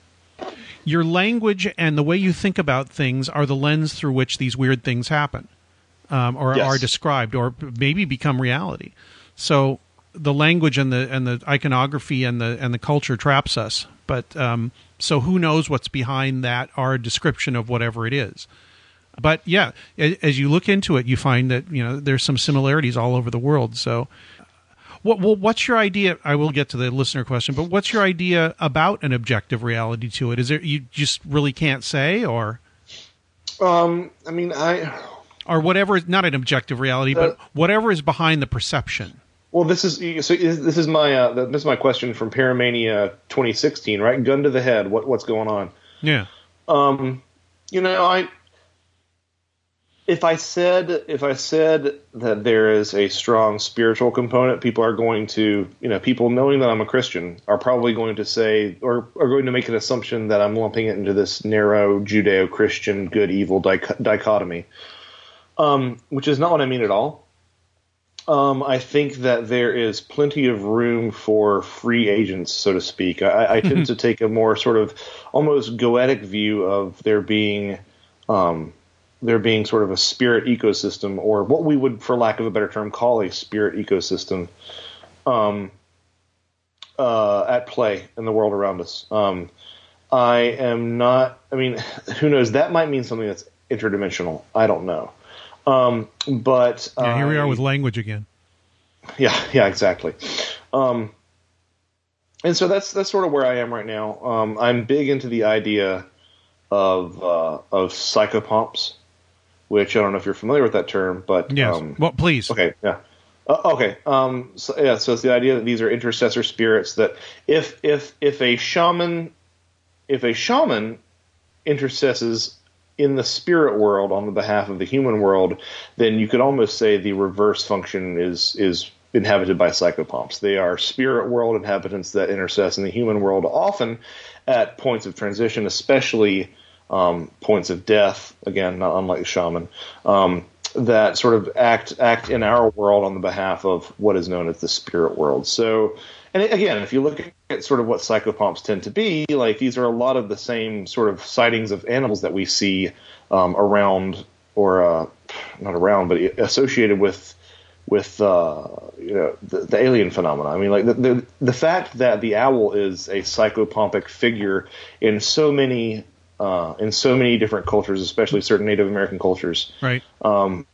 your language and the way you think about things are the lens through which these weird things happen, um, or Yes. are described, or maybe become reality. So the language and the and the iconography and the and the culture traps us. But um, so who knows what's behind that? Our description of whatever it is. But yeah, as you look into it, you find that you know there's some similarities all over the world. So, what well, what's your idea? I will get to the listener question, but what's your idea about an objective reality to it? Is there you just really can't say, or Um, I mean, I or whatever is not an objective reality, but whatever is behind the perception. Well, this is so. This is my uh, this is my question from Paramania 2016. Right, gun to the head. What what's going on? Yeah. Um, you know, I if I said if I said that there is a strong spiritual component, people are going to you know people knowing that I'm a Christian are probably going to say or are going to make an assumption that I'm lumping it into this narrow Judeo-Christian good evil dich- dichotomy, um, which is not what I mean at all. Um, I think that there is plenty of room for free agents, so to speak. I, I tend to take a more sort of almost goetic view of there being um, there being sort of a spirit ecosystem, or what we would, for lack of a better term, call a spirit ecosystem um, uh, at play in the world around us. Um, I am not. I mean, who knows? That might mean something that's interdimensional. I don't know. Um, but Yeah, here we are with language again. Yeah, yeah, exactly. Um, and so that's that's sort of where I am right now. Um, I'm big into the idea of uh, of psychopomps, which I don't know if you're familiar with that term, but Yes. um, well, please. Okay, yeah. Uh, okay. Um, so, yeah. So it's the idea that these are intercessor spirits. That if if if a shaman, if a shaman intercesses in the spirit world on the behalf of the human world, then you could almost say the reverse function is is inhabited by psychopomps. They are spirit world inhabitants that intercess in the human world, often at points of transition, especially um, points of death. Again, not unlike the shaman. Um, that sort of act act in our world on the behalf of what is known as the spirit world. So, and again, if you look at sort of what psychopomps tend to be, like these are a lot of the same sort of sightings of animals that we see um, around or uh, not around, but associated with with uh, you know the, the alien phenomena. I mean, like the, the the fact that the owl is a psychopompic figure in so many uh, in so many different cultures, especially certain Native American cultures, Right. um,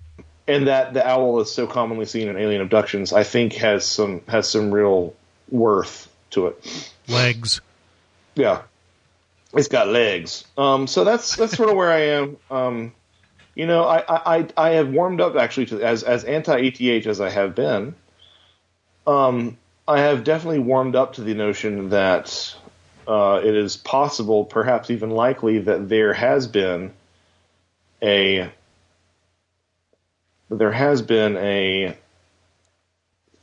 and that the owl is so commonly seen in alien abductions, I think has some has some real worth to it. Legs. Yeah, it's got legs. Um, so that's that's sort of where I am. Um, you know, I, I I have warmed up actually to as as anti ETH as I have been. Um, I have definitely warmed up to the notion that uh, it is possible, perhaps even likely, that there has been a there has been a,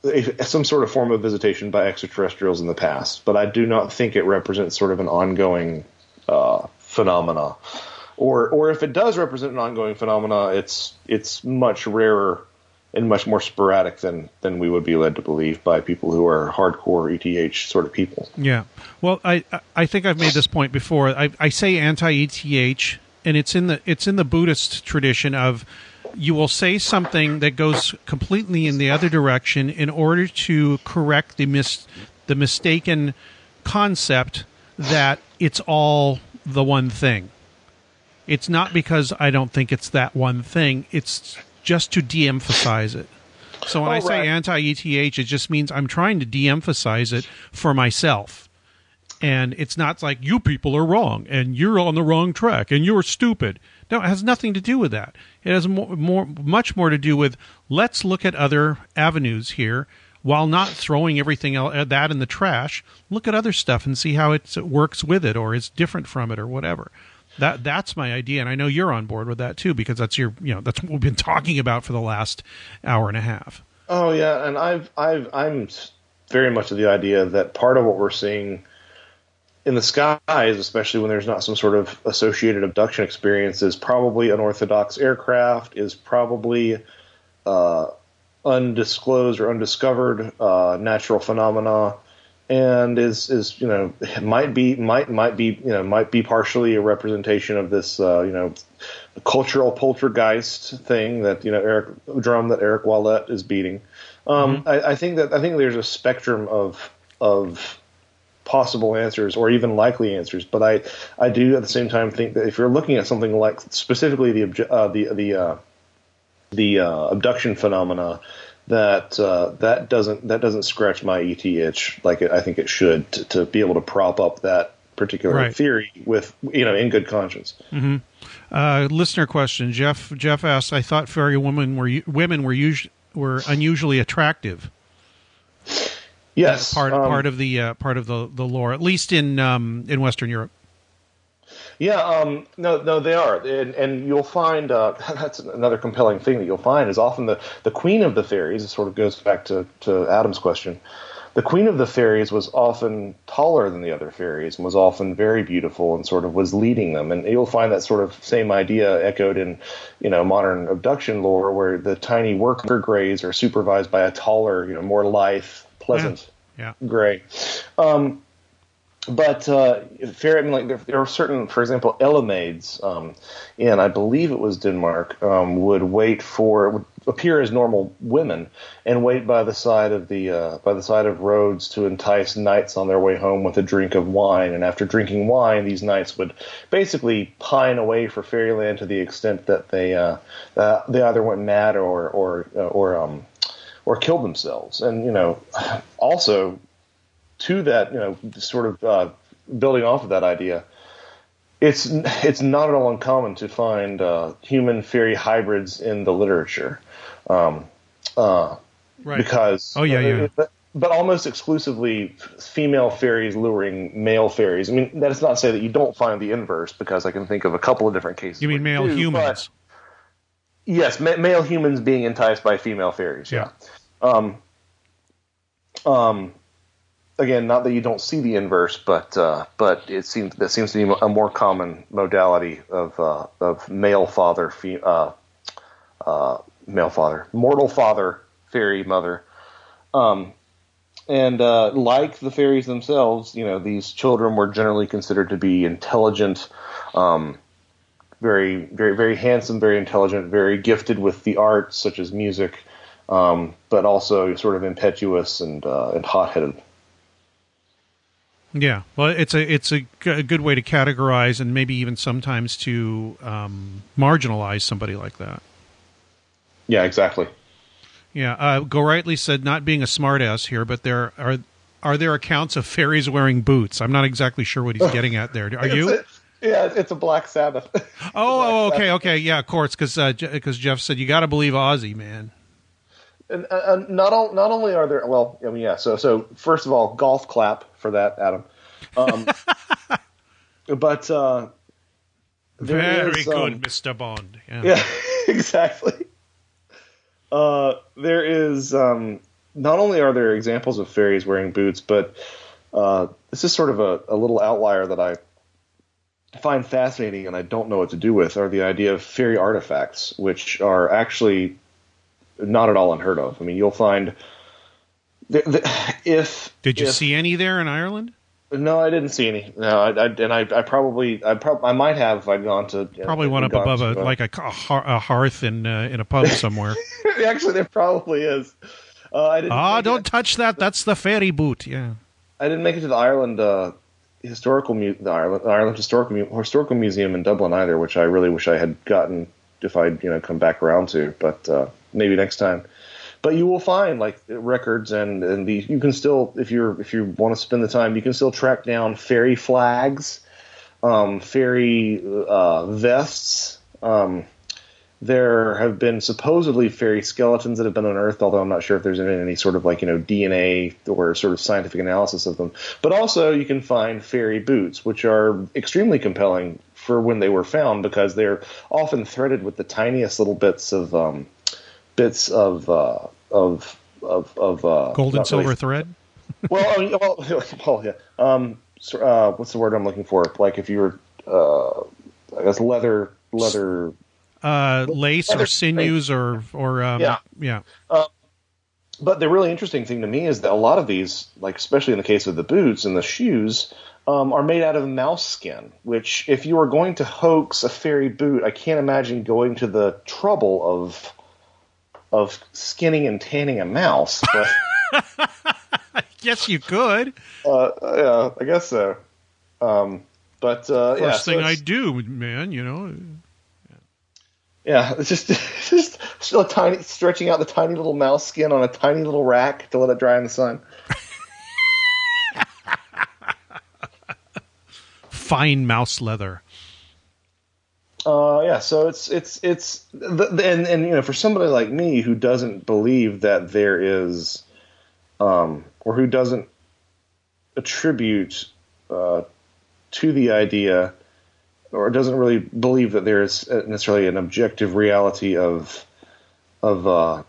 a some sort of form of visitation by extraterrestrials in the past, but I do not think it represents sort of an ongoing uh, phenomena. Or, or if it does represent an ongoing phenomena, it's it's much rarer and much more sporadic than than we would be led to believe by people who are hardcore ETH sort of people. Yeah. Well, I I think I've made this point before. I, I say anti ETH, and it's in the it's in the Buddhist tradition of you will say something that goes completely in the other direction in order to correct the mis the mistaken concept that it's all the one thing. It's not because I don't think it's that one thing. It's just to de-emphasize it. So when Oh, I say right. anti-ETH, it just means I'm trying to de-emphasize it for myself. And it's not like you people are wrong and you're on the wrong track and you're stupid. No, it has nothing to do with that. It has more, more much more to do with let's look at other avenues here while not throwing everything el- uh, that in the trash. Look at other stuff and see how it works with it or is different from it or whatever. That that's my idea, and I know you're on board with that too because that's your you know that's what we've been talking about for the last hour and a half. Oh yeah, and I've I've I'm very much of the idea that part of what we're seeing in the skies, especially when there's not some sort of associated abduction experience, is probably unorthodox aircraft, is probably uh, undisclosed or undiscovered uh, natural phenomena, and is is you know might be might might be you know might be partially a representation of this uh, you know cultural poltergeist thing that you know Eric drum that Eric Ouellet is beating. Um, I, I think that I think there's a spectrum of of possible answers or even likely answers, but I I do at the same time think that if you're looking at something like specifically the obje- uh, the the uh, the uh, abduction phenomena, that uh, that doesn't that doesn't scratch my ET itch like it, I think it should to, to be able to prop up that particular Right. theory with you know in good conscience. hmm Uh, listener question: Jeff Jeff asks, "I thought fairy women were women were us- were unusually attractive." Yes, part um, part of the uh, part of the the lore, at least in um, in Western Europe. Yeah, um, no, no, they are, and, and you'll find uh, that's another compelling thing that you'll find is often the, the queen of the fairies. It sort of goes back to, to Adam's question. The queen of the fairies was often taller than the other fairies and was often very beautiful and sort of was leading them. And you'll find that sort of same idea echoed in, you know, modern abduction lore, where the tiny worker greys are supervised by a taller, you know, more lithe, pleasant Yeah. gray. Um, but uh, mean, like there, there are certain, for example, Elamaids um, in, I believe it was Denmark, um, would wait for would appear as normal women and wait by the side of the uh, by the side of roads to entice knights on their way home with a drink of wine. And after drinking wine, these knights would basically pine away for fairyland to the extent that they uh, uh, they either went mad or or uh, or um, or killed themselves. And you know, also to that, you know, sort of uh, building off of that idea, it's it's not at all uncommon to find uh, human fairy hybrids in the literature, um, uh, Right. because Oh, yeah, yeah. But, but almost exclusively female fairies luring male fairies. I mean, that is not to say that you don't find the inverse, because I can think of a couple of different cases. You mean male do, humans? Yes, ma- male humans being enticed by female fairies. Yeah. Um, um, again, not that you don't see the inverse, but uh, but it seems that seems to be a more common modality of uh, of male father, fe- uh, uh, male father, mortal father, fairy mother. Um, and uh, like the fairies themselves, you know, these children were generally considered to be intelligent, um, very, very, very handsome, very intelligent, very gifted with the arts such as music, um, but also sort of impetuous and uh, and hot-headed. Yeah, well, it's a it's a, g- a good way to categorize and maybe even sometimes to um, marginalize somebody like that. Yeah, exactly. Yeah, uh, Go Rightly said not being a smartass here, but there are are there accounts of fairies wearing boots? I'm not exactly sure what he's getting at there. Are you? Yeah, it's a Black Sabbath. Oh, oh, okay, okay, yeah, of course, because because Jeff said you got to believe Ozzy, man. and, uh, and not on, not only are there well, I mean, yeah. So so first of all, golf clap for that, Adam. Um, but uh, Very is, good, um, Mister Bond. Yeah. Yeah, exactly. Uh, there is um, not only are there examples of fairies wearing boots, but uh, this is sort of a, a little outlier that I find fascinating and I don't know what to do with are the idea of fairy artifacts, which are actually not at all unheard of. I mean, you'll find the, the, if Did you if- see any there in Ireland? No, I didn't see any. No, I, I and I, I probably I, prob- I might have if I'd gone to Probably one up above a to, uh, like a, a hearth in uh, in a pub somewhere. Actually, there probably is. Uh, I didn't. Ah, don't it, touch that. That's the fairy boot. Yeah. I didn't make it to the Ireland uh, historical mu- the Ireland, Ireland historical Mu- historical museum in Dublin either, which I really wish I had gotten if I'd you know come back around to. But uh, maybe next time. But you will find like records and and the you can still if you're if you want to spend the time you can still track down fairy flags, um, fairy uh, vests. Um, there have been supposedly fairy skeletons that have been unearthed, although I'm not sure if there's been any sort of like you know DNA or sort of scientific analysis of them. But also you can find fairy boots, which are extremely compelling for when they were found because they're often threaded with the tiniest little bits of um, bits of uh, of of of uh, Gold and silver really- thread. well, I mean, well, well, yeah. Um, so, uh, what's the word I'm looking for? Like if you were, uh, I guess leather, leather. Uh, lace or Leather- sinews or or um, Yeah. yeah. But the really interesting thing to me is that a lot of these, like especially in the case of the boots and the shoes, um, are made out of mouse skin. Which, if you were going to hoax a fairy boot, I can't imagine going to the trouble of of skinning and tanning a mouse. But Yes, you could. uh, yeah, I guess so. Um, but uh, First yeah, so thing I do, man. You know. Yeah, it's just just still a tiny stretching out the tiny little mouse skin on a tiny little rack to let it dry in the sun. Fine mouse leather. Uh, yeah, so it's it's it's and and you know for somebody like me who doesn't believe that there is, um, or who doesn't attribute uh, to the idea, or doesn't really believe that there is necessarily an objective reality of of uh,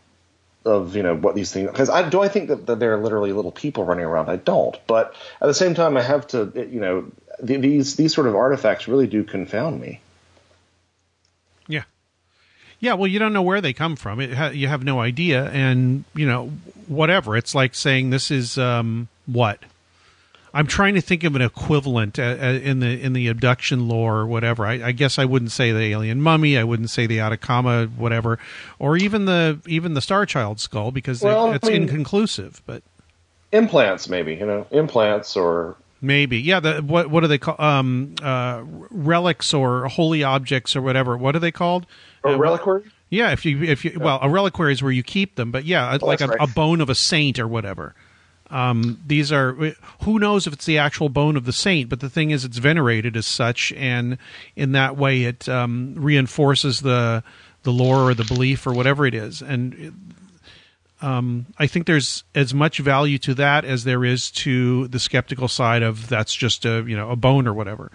of you know what these things because I do I think that, that there are literally little people running around I don't but at the same time I have to you know th- these these sort of artifacts really do confound me. Yeah, well, you don't know where they come from. It ha- you have no idea, and you know, whatever. It's like saying this is um, what. I'm trying to think of an equivalent uh, uh, in the in the abduction lore or whatever. I, I guess I wouldn't say the alien mummy. I wouldn't say the Atacama, whatever, or even the even the Star Child skull because Well, I it's mean- inconclusive. But implants maybe you know implants or maybe, yeah. The, what what do they call um, uh, relics or holy objects or whatever? What are they called? or Uh, reliquary Yeah, if you if you well, a reliquary is where you keep them, but yeah, like a, that's a bone of a saint or whatever. Um, these are who knows if it's the actual bone of the saint, but the thing is, it's venerated as such, and in that way, it um, reinforces the the lore or the belief or whatever it is. And um, I think there's as much value to that as there is to the skeptical side of that's just a you know a bone or whatever.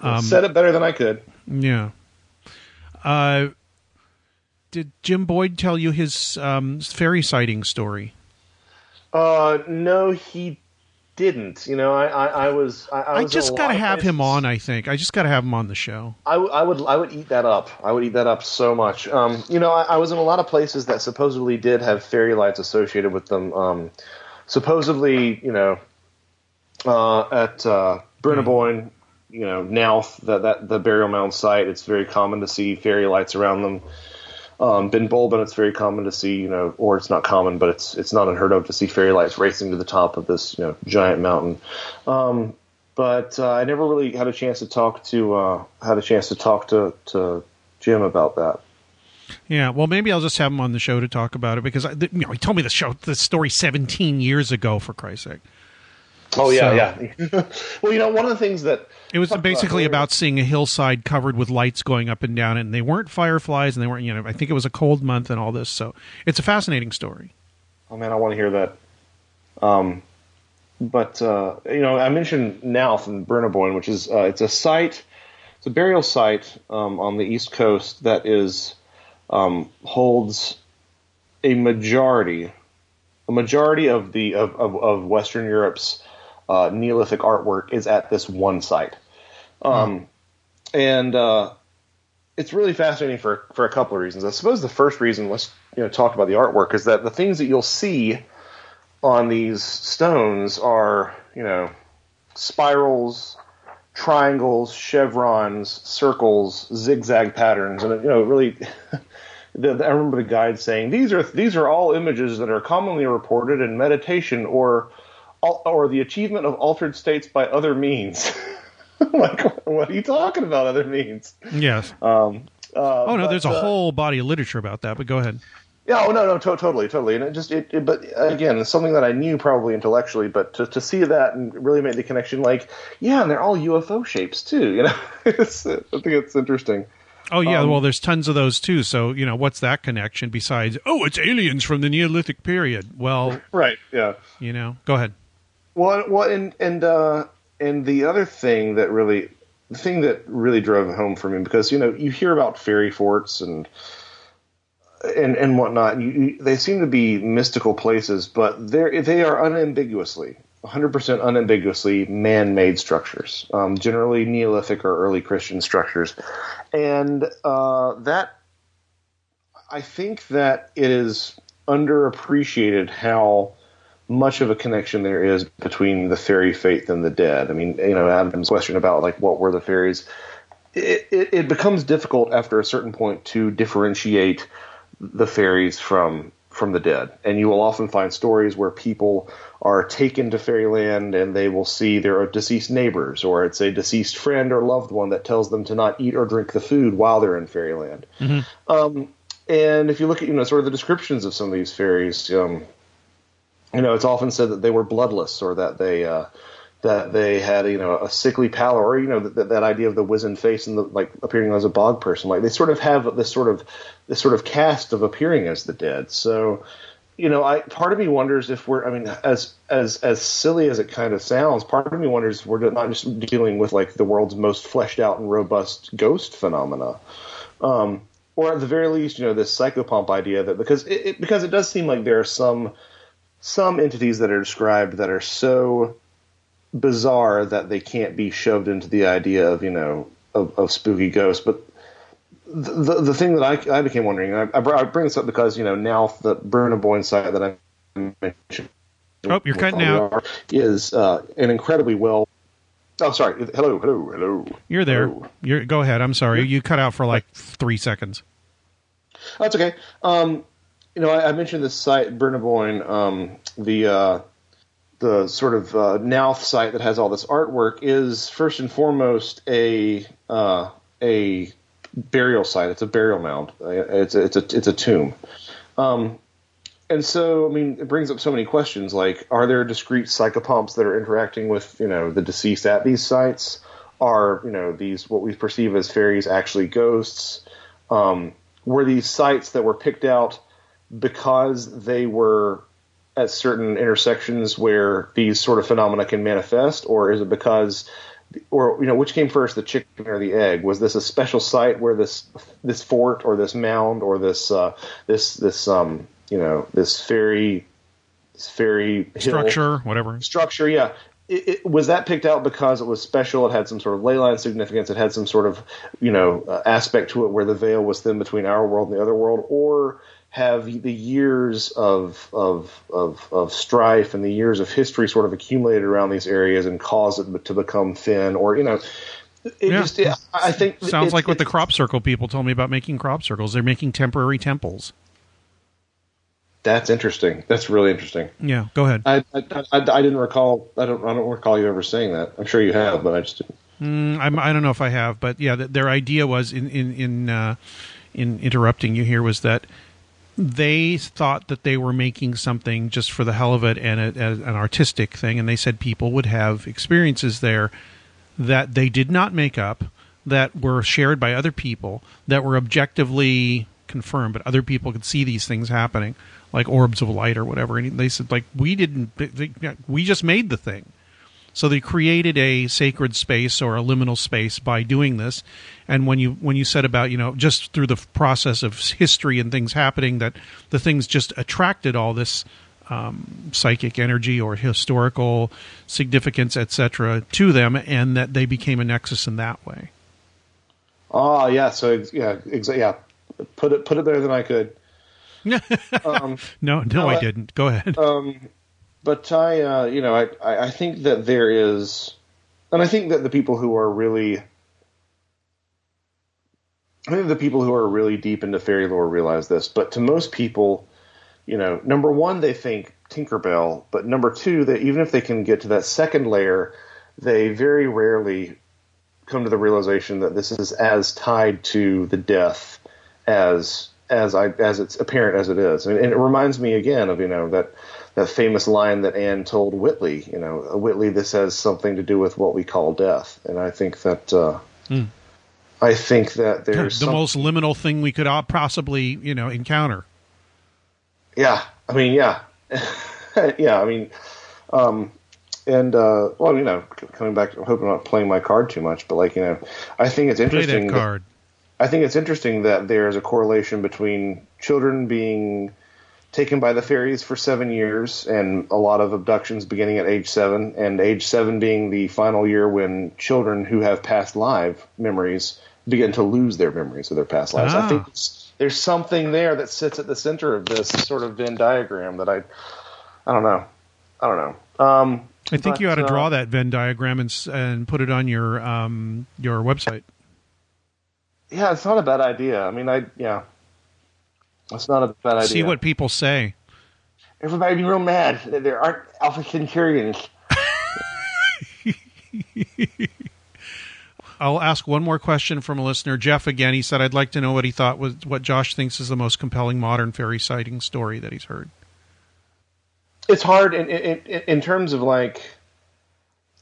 Um, Said it better than I could. Yeah. Uh, did Jim Boyd tell you his um, fairy sighting story? Uh, no, he didn't. You know, I, I, I was. I, I, I was just got to have him on. I think I just got to have him on the show. I, I would I would eat that up. I would eat that up so much. Um, you know, I, was in a lot of places that supposedly did have fairy lights associated with them. Um, supposedly, you know, uh, at uh, Brú na Bóinne, you know, Knowth, that that the burial mound site, it's very common to see fairy lights around them. Um, Ben Bulben, it's very common to see, you know, or it's not common, but it's it's not unheard of to see fairy lights racing to the top of this, you know, giant mountain. Um, but uh, I never really had a chance to talk to uh, had a chance to talk to, to Jim about that. Yeah, well, maybe I'll just have him on the show to talk about it because I, you know he told me the show the story 17 years ago for Christ's sake. Oh yeah, So- yeah. well, you know, one of the things that It was Talk about basically about seeing a hillside covered with lights going up and down, and they weren't fireflies, and they weren't you know I think it was a cold month and all this, so it's a fascinating story. Oh man, I want to hear that. Um, but uh, you know, I mentioned Knowth and Brú na Bóinne, which is uh, it's a site, it's a burial site um, on the east coast that is um, holds a majority, a majority of the of, of, of Western Europe's uh, Neolithic artwork is at this one site, um, and uh, it's really fascinating for for a couple of reasons. I suppose the first reason, let's you know talk about the artwork, is that the things that you'll see on these stones are you know spirals, triangles, chevrons, circles, zigzag patterns, and you know really. The, the- I remember the guide saying these are these are all images that are commonly reported in meditation or or the achievement of altered states by other means. like, what are you talking about? Other means? Yes. Um, uh, oh no, but, there's a uh, whole body of literature about that, but go ahead. Yeah, oh no, no, to- totally, totally, and it just, it, it, but again, it's something that I knew probably intellectually, but to, to see that and really make the connection, like, yeah, and they're all UFO shapes too, you know, it's, I think it's interesting. Oh yeah, Um, well, there's tons of those too. So you know, what's that connection besides? Oh, it's aliens from the Neolithic period. Well, Right. Yeah. you know, go ahead. Well, well, and and uh, and the other thing that really, the thing that really drove home for me because you know you hear about fairy forts and and and whatnot. You, you, they seem to be mystical places, but they they are unambiguously, 100% unambiguously man-made structures. Um, generally Neolithic or early Christian structures, and uh, that I think that it is underappreciated how much of a connection there is between the fairy faith and the dead. I mean, you know, Adam's question about like what were the fairies, it, it, it becomes difficult after a certain point to differentiate the fairies from from the dead. And you will often find stories where people are taken to fairyland and they will see their deceased neighbors or it's a deceased friend or loved one that tells them to not eat or drink the food while they're in fairyland. Um, and if you look at you know sort of the descriptions of some of these fairies, um, you know it's often said that they were bloodless or that they uh, that they had you know a sickly pallor or you know that, that idea of the wizened face and the like appearing as a bog person. Like they sort of have this sort of this sort of cast of appearing as the dead. So you know, I part of me wonders if we're. I mean, as as as silly as it kind of sounds, part of me wonders if we're not just dealing with like the world's most fleshed out and robust ghost phenomena, um, or at the very least, you know, this psychopomp idea that because it, it because it does seem like there are some some entities that are described that are so bizarre that they can't be shoved into the idea of you know of, of spooky ghosts, but the, the thing that I, I became wondering, and I, I bring this up because you know now the Brú na Bóinne site that I mentioned. Oh, you're cutting out. Is uh, an incredibly well. Oh, sorry. Hello, hello, hello. You're there. Hello. You're go ahead. I'm sorry. You cut out for like three seconds. That's okay. Um, you know, I, I mentioned this site, Brú na Bóinne, um, the uh, the sort of uh, site that has all this artwork is first and foremost a uh, a burial site. It's a burial mound. Uh, It's a, it's a it's a tomb. Um, and so, I mean, it brings up so many questions. Like, are there discrete psychopomps that are interacting with you know the deceased at these sites? Are you know these what we perceive as fairies actually ghosts? Um, were these sites that were picked out because they were at certain intersections where these sort of phenomena can manifest, or is it because, or you know, which came first, the chicken or the egg? Was this a special site where this this fort or this mound or this uh, this this um you know this fairy this fairy hill- Structure, whatever. structure, yeah. It, it, was that picked out because it was special? It had some sort of ley line significance. It had some sort of, you know, uh, aspect to it where the veil was thin between our world and the other world, or have the years of of of, of strife and the years of history sort of accumulated around these areas and caused it to become thin, or you know, it Yeah. just it, I think Sounds it- like what the crop circle people told me about making crop circles. They're making temporary temples. That's interesting. That's really interesting. Yeah, go ahead. I, I, I, I didn't recall. I don't. I don't recall you ever saying that. I'm sure you have, but I just didn't. Mm, I'm, I don't know if I have, but yeah, th- their idea was in in in uh, in interrupting you here was that they thought that they were making something just for the hell of it and a, as an artistic thing, and they said people would have experiences there that they did not make up, that were shared by other people, that were objectively confirmed, but other people could see these things happening, like orbs of light or whatever. And they said, like, we didn't, they- we just made the thing. So they created a sacred space or a liminal space by doing this. And when you when you said about you know just through the process of history and things happening that the things just attracted all this um, psychic energy or historical significance, etc., to them, and that they became a nexus in that way. Oh yeah. So yeah, exa- yeah. Put it put it better than I could. um, No, no, No, I I- didn't. Go ahead. um, but I, uh, you know, I, I I think that there is, and I think that the people who are really, I think the people who are really deep into fairy lore realize this. But to most people, you know, number one, they think Tinkerbell, but number two, that even if they can get to that second layer, they very rarely come to the realization that this is as tied to the death as as I as it's apparent as it is. And, and it reminds me again of you know that that famous line that Anne told Whitley. You know, Whitley, this has something to do with what we call death. And I think that uh, Hmm. I think that the there's some- most liminal thing we could possibly you know encounter. Yeah, I mean, yeah, yeah. I mean, um, and uh, well, you know, coming back, I hope I'm not playing my card too much, but like, you know, I think it's interesting. that card. I think it's interesting that there's a correlation between children being taken by the fairies for seven years and a lot of abductions beginning at age seven, and age seven being the final year when children who have past live memories begin to lose their memories of their past lives. Ah. I think there's something there that sits at the center of this sort of Venn diagram that I, I don't know, I don't know. Um, I think but, you ought to uh, draw that Venn diagram and and put it on your um your website. Yeah, it's not a bad idea. I mean, I yeah, it's not a bad idea. See what people say. Everybody be real mad that there aren't Alpha Centaurians. I'll ask one more question from a listener, Jeff. Again, he said, "I'd like to know what he thought was what Josh thinks is the most compelling modern fairy sighting story that he's heard." It's hard in, in, in, terms of like,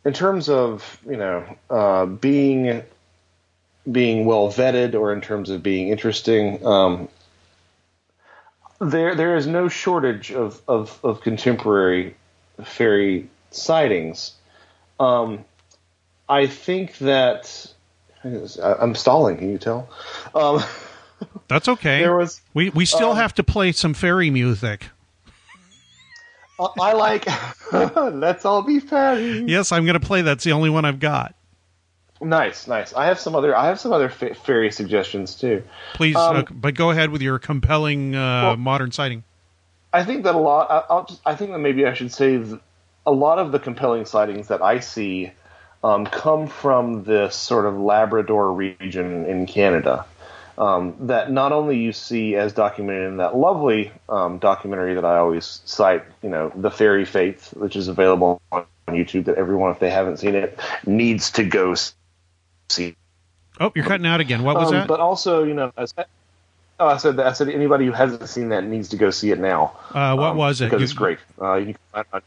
in terms of you know uh, being being well vetted, or in terms of being interesting. Um, there there is no shortage of of, of contemporary fairy sightings. Um, I think that I'm stalling. Can you tell? Um, That's okay. There was- we we still um, have to play some fairy music. I like. Let's all be fairies. Yes, I'm going to play. That's the only one I've got. Nice, nice. I have some other. I have some other fa- fairy suggestions too. Please, Um, uh, but go ahead with your compelling uh, well- modern sighting. I think that a lot. I, I'll just, I think that maybe I should say a lot of the compelling sightings that I see um, come from this sort of Labrador region in Canada. Um, that not only you see as documented in that lovely um, documentary that I always cite, you know, the Fairy Faith, which is available on YouTube. That everyone, if they haven't seen it, needs to go see. Oh, you're cutting out again. What was Um, that? But also, you know, as, oh, I said that. I said anybody who hasn't seen that needs to go see it now. Uh, what um, was it? Because You- it's great. Uh, you can find it on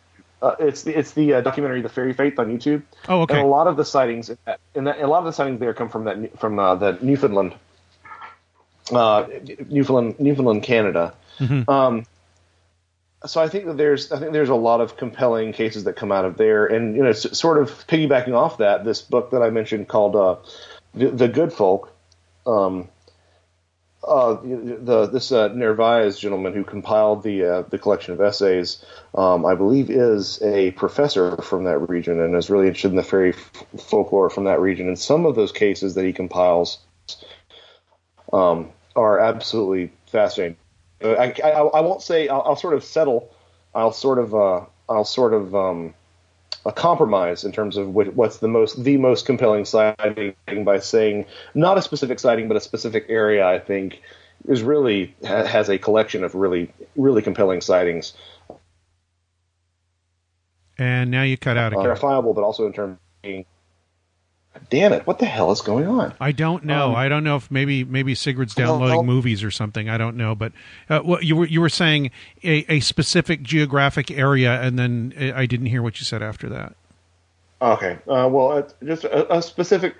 uh, it's the it's the uh, documentary "The Fairy Faith" on YouTube. Oh, okay. And a lot of the sightings, in that, in that, a lot of the sightings there come from that from uh, the Newfoundland, uh, Newfoundland, Newfoundland, Canada. Mhm. Um, so I think that there's I think there's a lot of compelling cases that come out of there, and you know, s- sort of piggybacking off that, this book that I mentioned called uh, the, the Good Folk. Um, uh, the this uh, gentleman who compiled the uh, the collection of essays, um, I believe, is a professor from that region and is really interested in the fairy f- folklore from that region. And some of those cases that he compiles um, are absolutely fascinating. I, I, I won't say I'll, I'll sort of settle. I'll sort of uh, I'll sort of um, a compromise in terms of what, what's the most the most compelling sighting by saying not a specific sighting but a specific area. I think is really ha- has a collection of really really compelling sightings, and now you cut out again. verifiable, but also in terms of being. Damn it! What the hell is going on? I don't know. Um, I don't know if maybe maybe Sigurd's Well, downloading well- movies or something. I don't know, but uh, what you were you were saying a, a specific geographic area, and then uh, I didn't hear what you said after that. Okay. Uh, well, it's just a, a specific.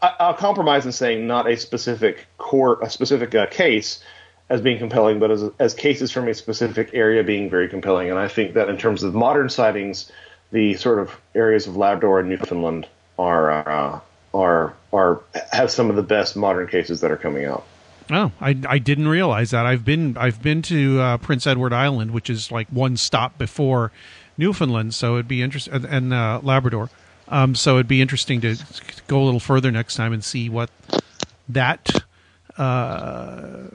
I, I'll compromise in saying not a specific core, a specific uh, case as being compelling, but as as cases from a specific area being very compelling. And I think that in terms of modern sightings, the sort of areas of Labrador and Newfoundland are uh, are are have some of the best modern cases that are coming out. Oh, I, I didn't realize that. I've been I've been to uh, Prince Edward Island, which is like one stop before Newfoundland, so it'd be interesting, and, uh, Labrador. Um, so it'd be interesting to go a little further next time and see what that uh,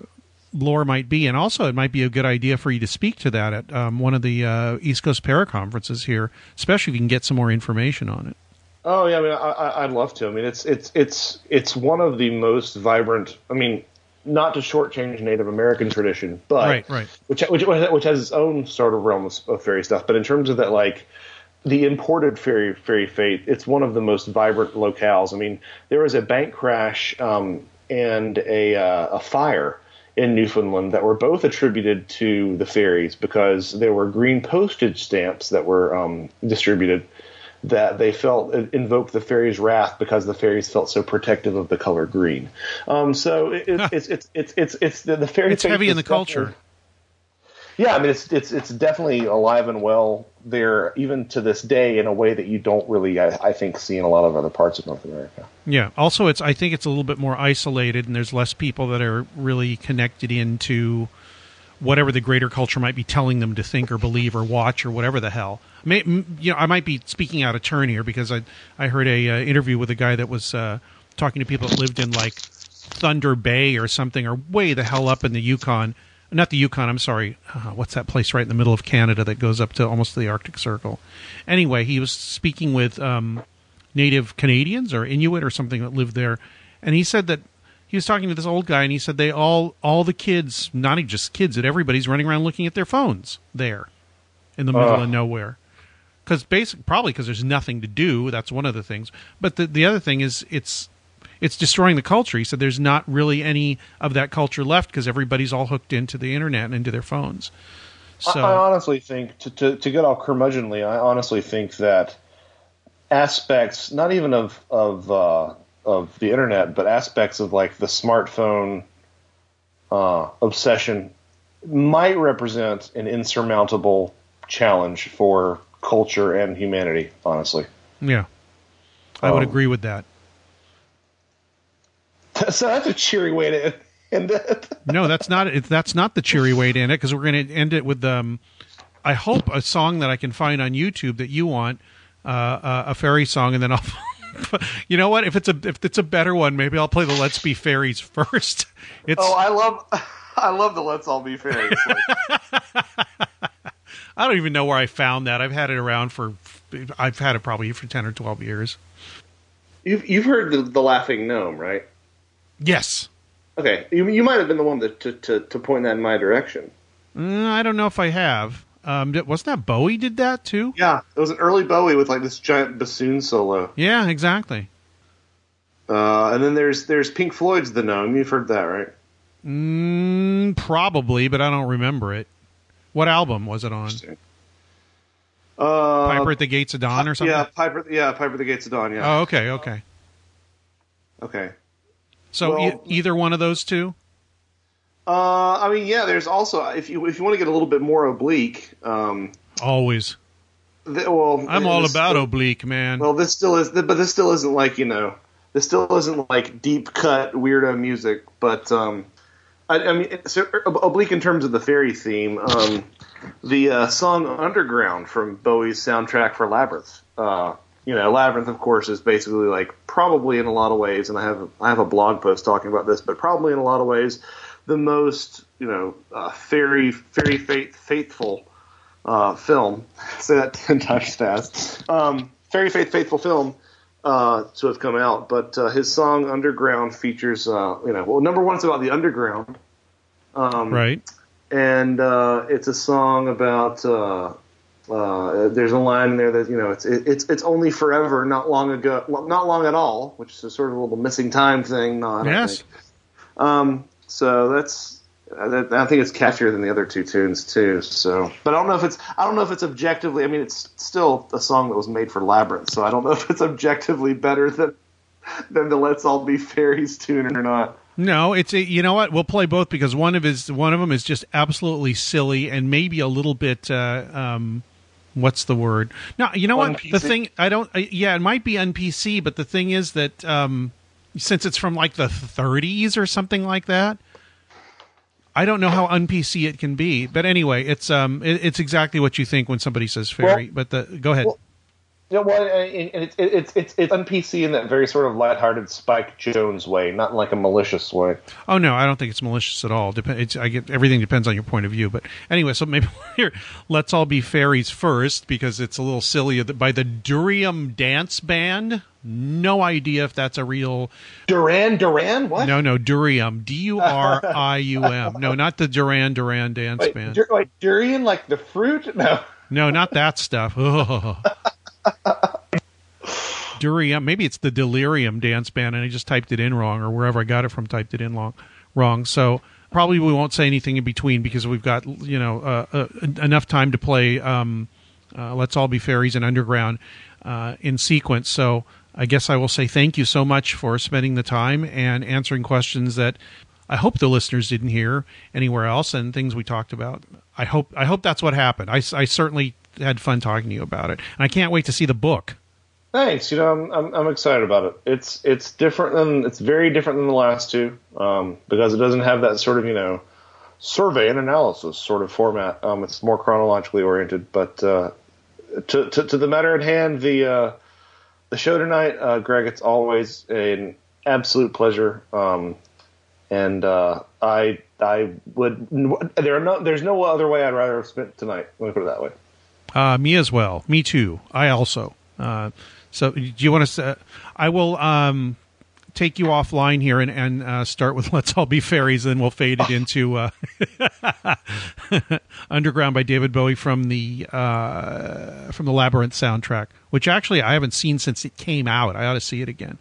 lore might be, and also it might be a good idea for you to speak to that at um, one of the uh, East Coast Para conferences here, especially if you can get some more information on it. Oh yeah, I mean, I, I'd love to. I mean, it's it's it's it's one of the most vibrant. I mean, not to shortchange Native American tradition, but Right, right. which which which has its own sort of realm of, of fairy stuff. But in terms of that, like the imported fairy fairy faith, it's one of the most vibrant locales. I mean, there was a bank crash um, and a uh, a fire in Newfoundland that were both attributed to the fairies because there were green postage stamps that were um, distributed that they felt invoked the fairies' wrath because the fairies felt so protective of the color green. Um, so it, it, it's it's it's it's it's the, the fairy. It's heavy in the culture. Yeah, I mean it's it's it's definitely alive and well there even to this day in a way that you don't really I, I think see in a lot of other parts of North America. Yeah. Also, it's I think it's a little bit more isolated, and there's less people that are really connected into whatever the greater culture might be telling them to think or believe or watch or whatever the hell. May, you know, I might be speaking out of turn here because I I heard a uh, interview with a guy that was uh, talking to people that lived in like Thunder Bay or something, or way the hell up in the Yukon. Not the Yukon. I'm sorry. Uh, what's that place right in the middle of Canada that goes up to almost the Arctic Circle? Anyway, he was speaking with um, native Canadians or Inuit or something that lived there, and he said that he was talking to this old guy, and he said they all all the kids, not even just kids, that everybody's running around looking at their phones there in the middle Ugh. of nowhere. Because basic, probably because there's nothing to do. That's one of the things. But the the other thing is it's it's destroying the culture. He said there's not really any of that culture left because everybody's all hooked into the internet and into their phones. So I, I honestly think to, to to get all curmudgeonly, I honestly think that aspects, not even of of uh, of the internet, but aspects of like the smartphone uh, obsession might represent an insurmountable challenge for culture and humanity. Honestly, yeah, I would Um, agree with that. so that's a cheery way to end it. no, that's not it. That's not the cheery way to end it because we're going to end it with um, I hope a song that I can find on YouTube that you want, uh, uh, a fairy song, and then I'll. you know what? If it's a if it's a better one, maybe I'll play the "Let's Be Fairies" first. It's Oh, I love I love the Let's All Be Fairies. I don't even know where I found that. I've had it around for I've had it probably for ten or twelve years. You've you've heard the, the Laughing Gnome, right? Yes. Okay, you you might have been the one that, to, to to point that in my direction. Mm, I don't know if I have. Um, wasn't that Bowie did that too? Yeah, it was an early Bowie with like this giant bassoon solo. Yeah, exactly. Uh, and then there's there's Pink Floyd's The Gnome. You've heard that, right? Mm, probably, but I don't remember it. What album was it on? Uh, Piper at the Gates of Dawn or something? Yeah, Piper. Yeah, Piper at the Gates of Dawn. Yeah. Oh, okay, okay. Okay. So Well- e- either one of those two? Uh, I mean, yeah. There's also if you if you want to get a little bit more oblique. Um, Always. th- well, I'm all about oblique, man. Well, this still is, but this still isn't like you know, this still isn't like deep cut weirdo music. But um, I, I mean, it's oblique in terms of the fairy theme. Um, the uh, song "Underground" from Bowie's soundtrack for Labyrinth. Uh, you know, Labyrinth, of course, is basically like probably in a lot of ways, and I have I have a blog post talking about this, but probably in a lot of ways, the most you know uh, fairy fairy faith, faithful uh, film. Say that ten times fast. Um, fairy faith faithful film uh, to have come out, but uh, his song "Underground" features uh, you know well number one it's about the underground. Um, right. and uh, it's a song about. Uh, uh, there's a line in there that you know it's it, it's it's only forever, not long ago, not long at all, which is a sort of a little missing time thing. No, I don't Yes. Um, so that's I I think it's catchier than the other two tunes too. So, but I don't know if it's I don't know if it's objectively. I mean, it's still a song that was made for Labyrinth, so I don't know if it's objectively better than than the Let's All Be Fairies tune or not. No, it's a, you know what? We'll play both because one of his one of them is just absolutely silly and maybe a little bit uh, um what's the word? No, you know what? The Un-PC? thing I don't uh, yeah, it might be on PC, but the thing is that um since it's from like the 30s or something like that, I don't know how un-PC it can be. But anyway, it's um it, it's exactly what you think when somebody says fairy. but the go ahead. Well, You know, well, it's it's it's it's on PC in that very sort of lighthearted Spike Jones way, not like a malicious way. Oh no, I don't think it's malicious at all. Dep- it's, I get everything depends on your point of view. But anyway, so maybe here, let's all be fairies first because it's a little silly. By the Durium Dance Band. No idea if that's a real Duran Duran. What? No, no, Durium. D U R I U M. No, not the Duran Duran Dance Wait, Band. dur- wait, durian like the fruit? No. No, not that stuff. Durium. Maybe it's the Delirium Dance Band, and I just typed it in wrong, or wherever I got it from, typed it in long, wrong. So probably we won't say anything in between because we've got you know uh, uh, enough time to play. Um, uh, Let's all be fairies and underground uh, in sequence. So I guess I will say thank you so much for spending the time and answering questions that I hope the listeners didn't hear anywhere else and things we talked about. I hope I hope that's what happened. I, I certainly had fun talking to you about it, and I can't wait to see the book. Thanks. You know, I'm, I'm I'm excited about it. It's it's different than it's very different than the last two um, because it doesn't have that sort of you know survey and analysis sort of format. Um, it's more chronologically oriented. But uh, to, to to the matter at hand, the uh, the show tonight, uh, Greg, it's always an absolute pleasure. Um, and uh, I I would there are no there's no other way I'd rather have spent tonight. Let me put it that way. Uh, me as well. Me too. I also. Uh, so, do you want to? Uh, I will um, take you offline here and, and uh, start with "Let's All Be Fairies," and we'll fade it into uh, "Underground" by David Bowie from the uh, from the Labyrinth soundtrack, which actually I haven't seen since it came out. I ought to see it again.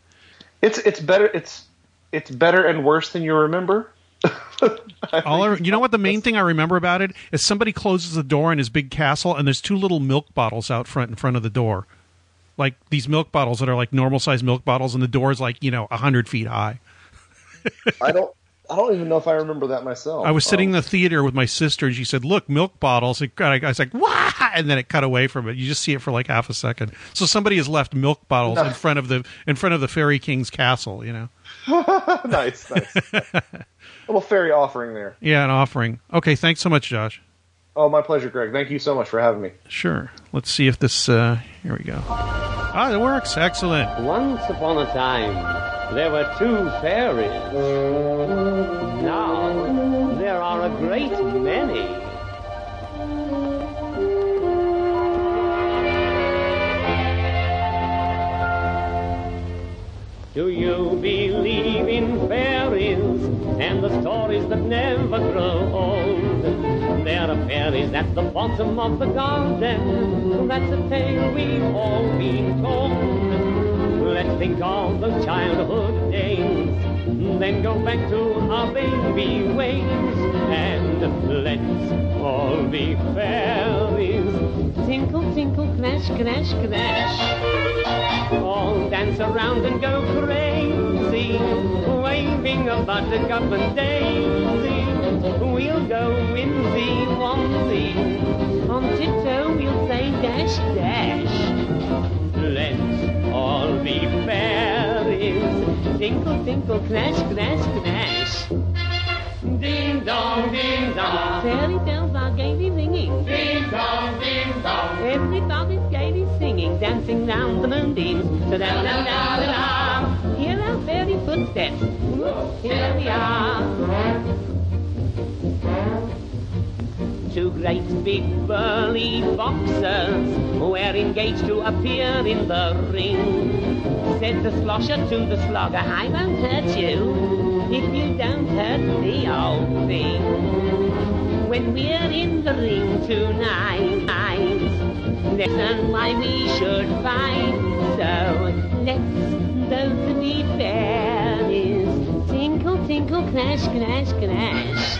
It's it's better it's it's better and worse than you remember. All I, you know what the main thing I remember about it is somebody closes the door in his big castle and there's two little milk bottles out front in front of the door. Like these milk bottles that are like normal sized milk bottles and the door is like, you know, a hundred feet high. I don't I don't even know if I remember that myself. I was sitting in Um, the theater with my sister and she said, Look, milk bottles. And I was like, Wah! And then it cut away from it. You just see it for like half a second. So somebody has left milk bottles in front of the in front of the Fairy King's castle, you know. nice, nice. little fairy offering there. Yeah, an offering. Okay, thanks so much, Josh. Oh, my pleasure, Greg. Thank you so much for having me. Sure. Let's see if this uh here we go. Ah, it works. Excellent. Once upon a time, there were two fairies. Now, there are a great many. Do you believe in fairies and the stories that never grow old? There are fairies at the bottom of the garden. That's a tale we've all been told. Let's Think of those childhood days. Then go back to our baby ways and let's all be fairies. Tinkle, tinkle, crash, crash, crash. All dance around and go crazy, waving a buttercup and daisy. We'll go winsy, wansy, on tiptoe we'll say dash, dash. Let's all be fairies. Tinkle, tinkle, crash, crash, crash. Ding dong, ding dong. Fairy bells are gaily ringing. Ding dong, ding dong. Everybody's gaily singing, dancing round the moonbeams. Da da da da da. Hear our fairy footsteps. Here we are. Two great big burly boxers were engaged to appear in the ring. Said the slosher to the slogger, I won't hurt you if you don't hurt the old thing. When we're in the ring tonight, listen why we should fight. So let's those be fairies. Tinkle, tinkle, crash, crash, crash.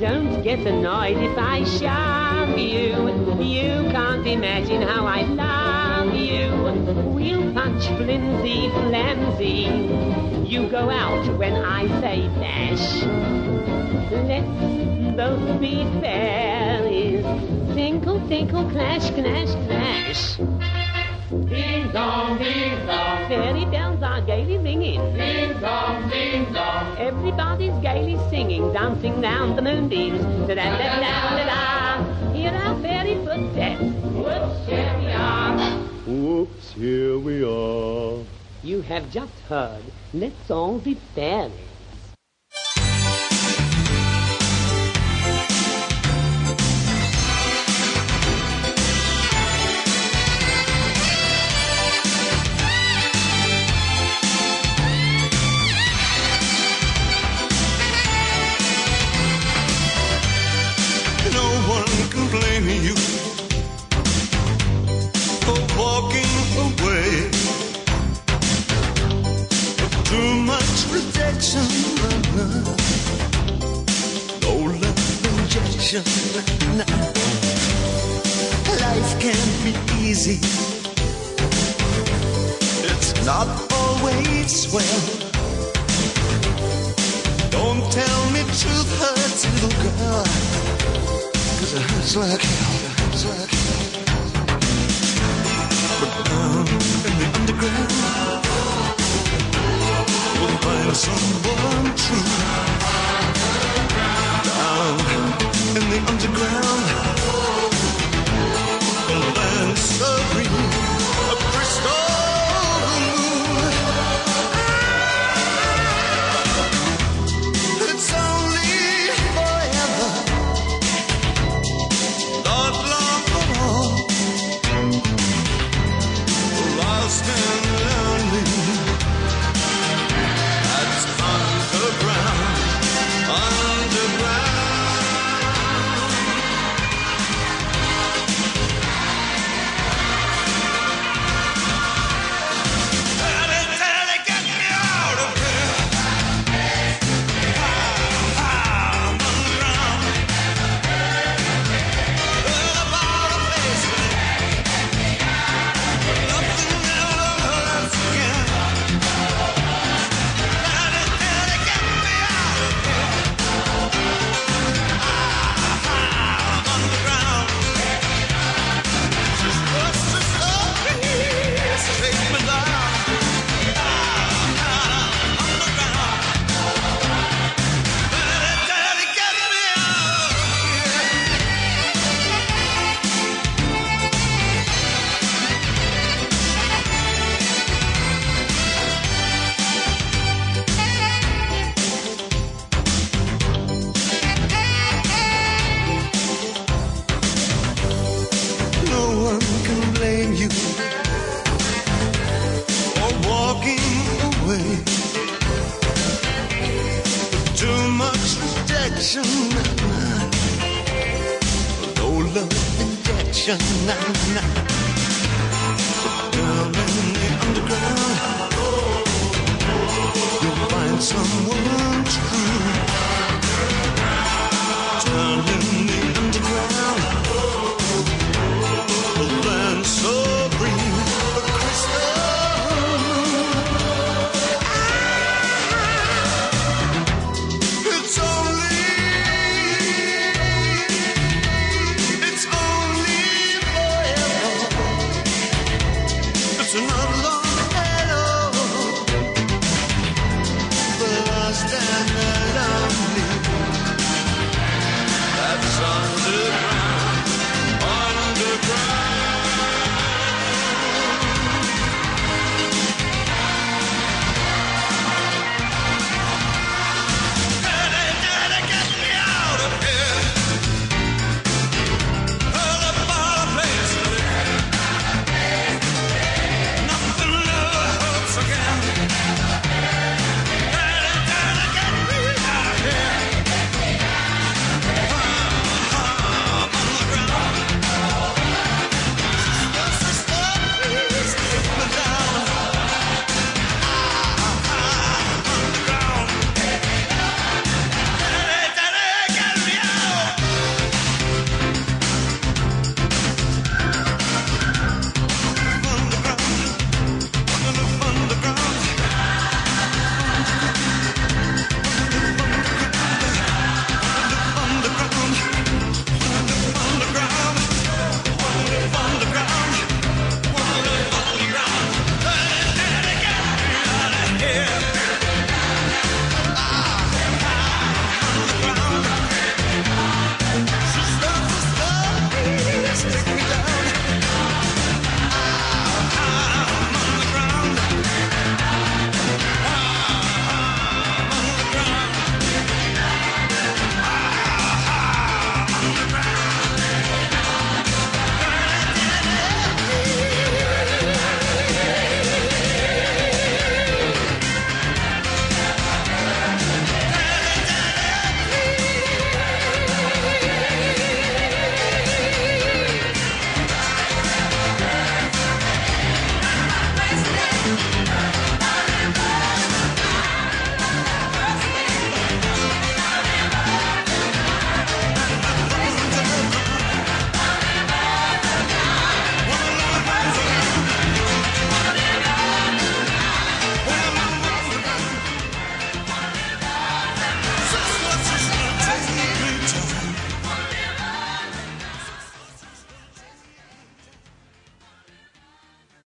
Don't get annoyed if I shove you. You can't imagine how I love you. We'll punch flimsy, flimsy. You go out when I say dash. Let's both be fairies. Tinkle, tinkle, clash, clash, clash. Ding dong, ding dong. Fairy bells are gaily ringing. Ding dong, ding dong. Everybody's gaily singing, dancing round the moonbeams. Da da da da da da. Hear our fairy footsteps. Whoops, here we are. Whoops, here we are. You have just heard. Let's all be fairies. Much rejection, no love injection. Life can be easy. It's not always well. Don't tell me truth hurts, little girl. Cause it hurts like hell. But down in the underground, find someone true. Down in the underground,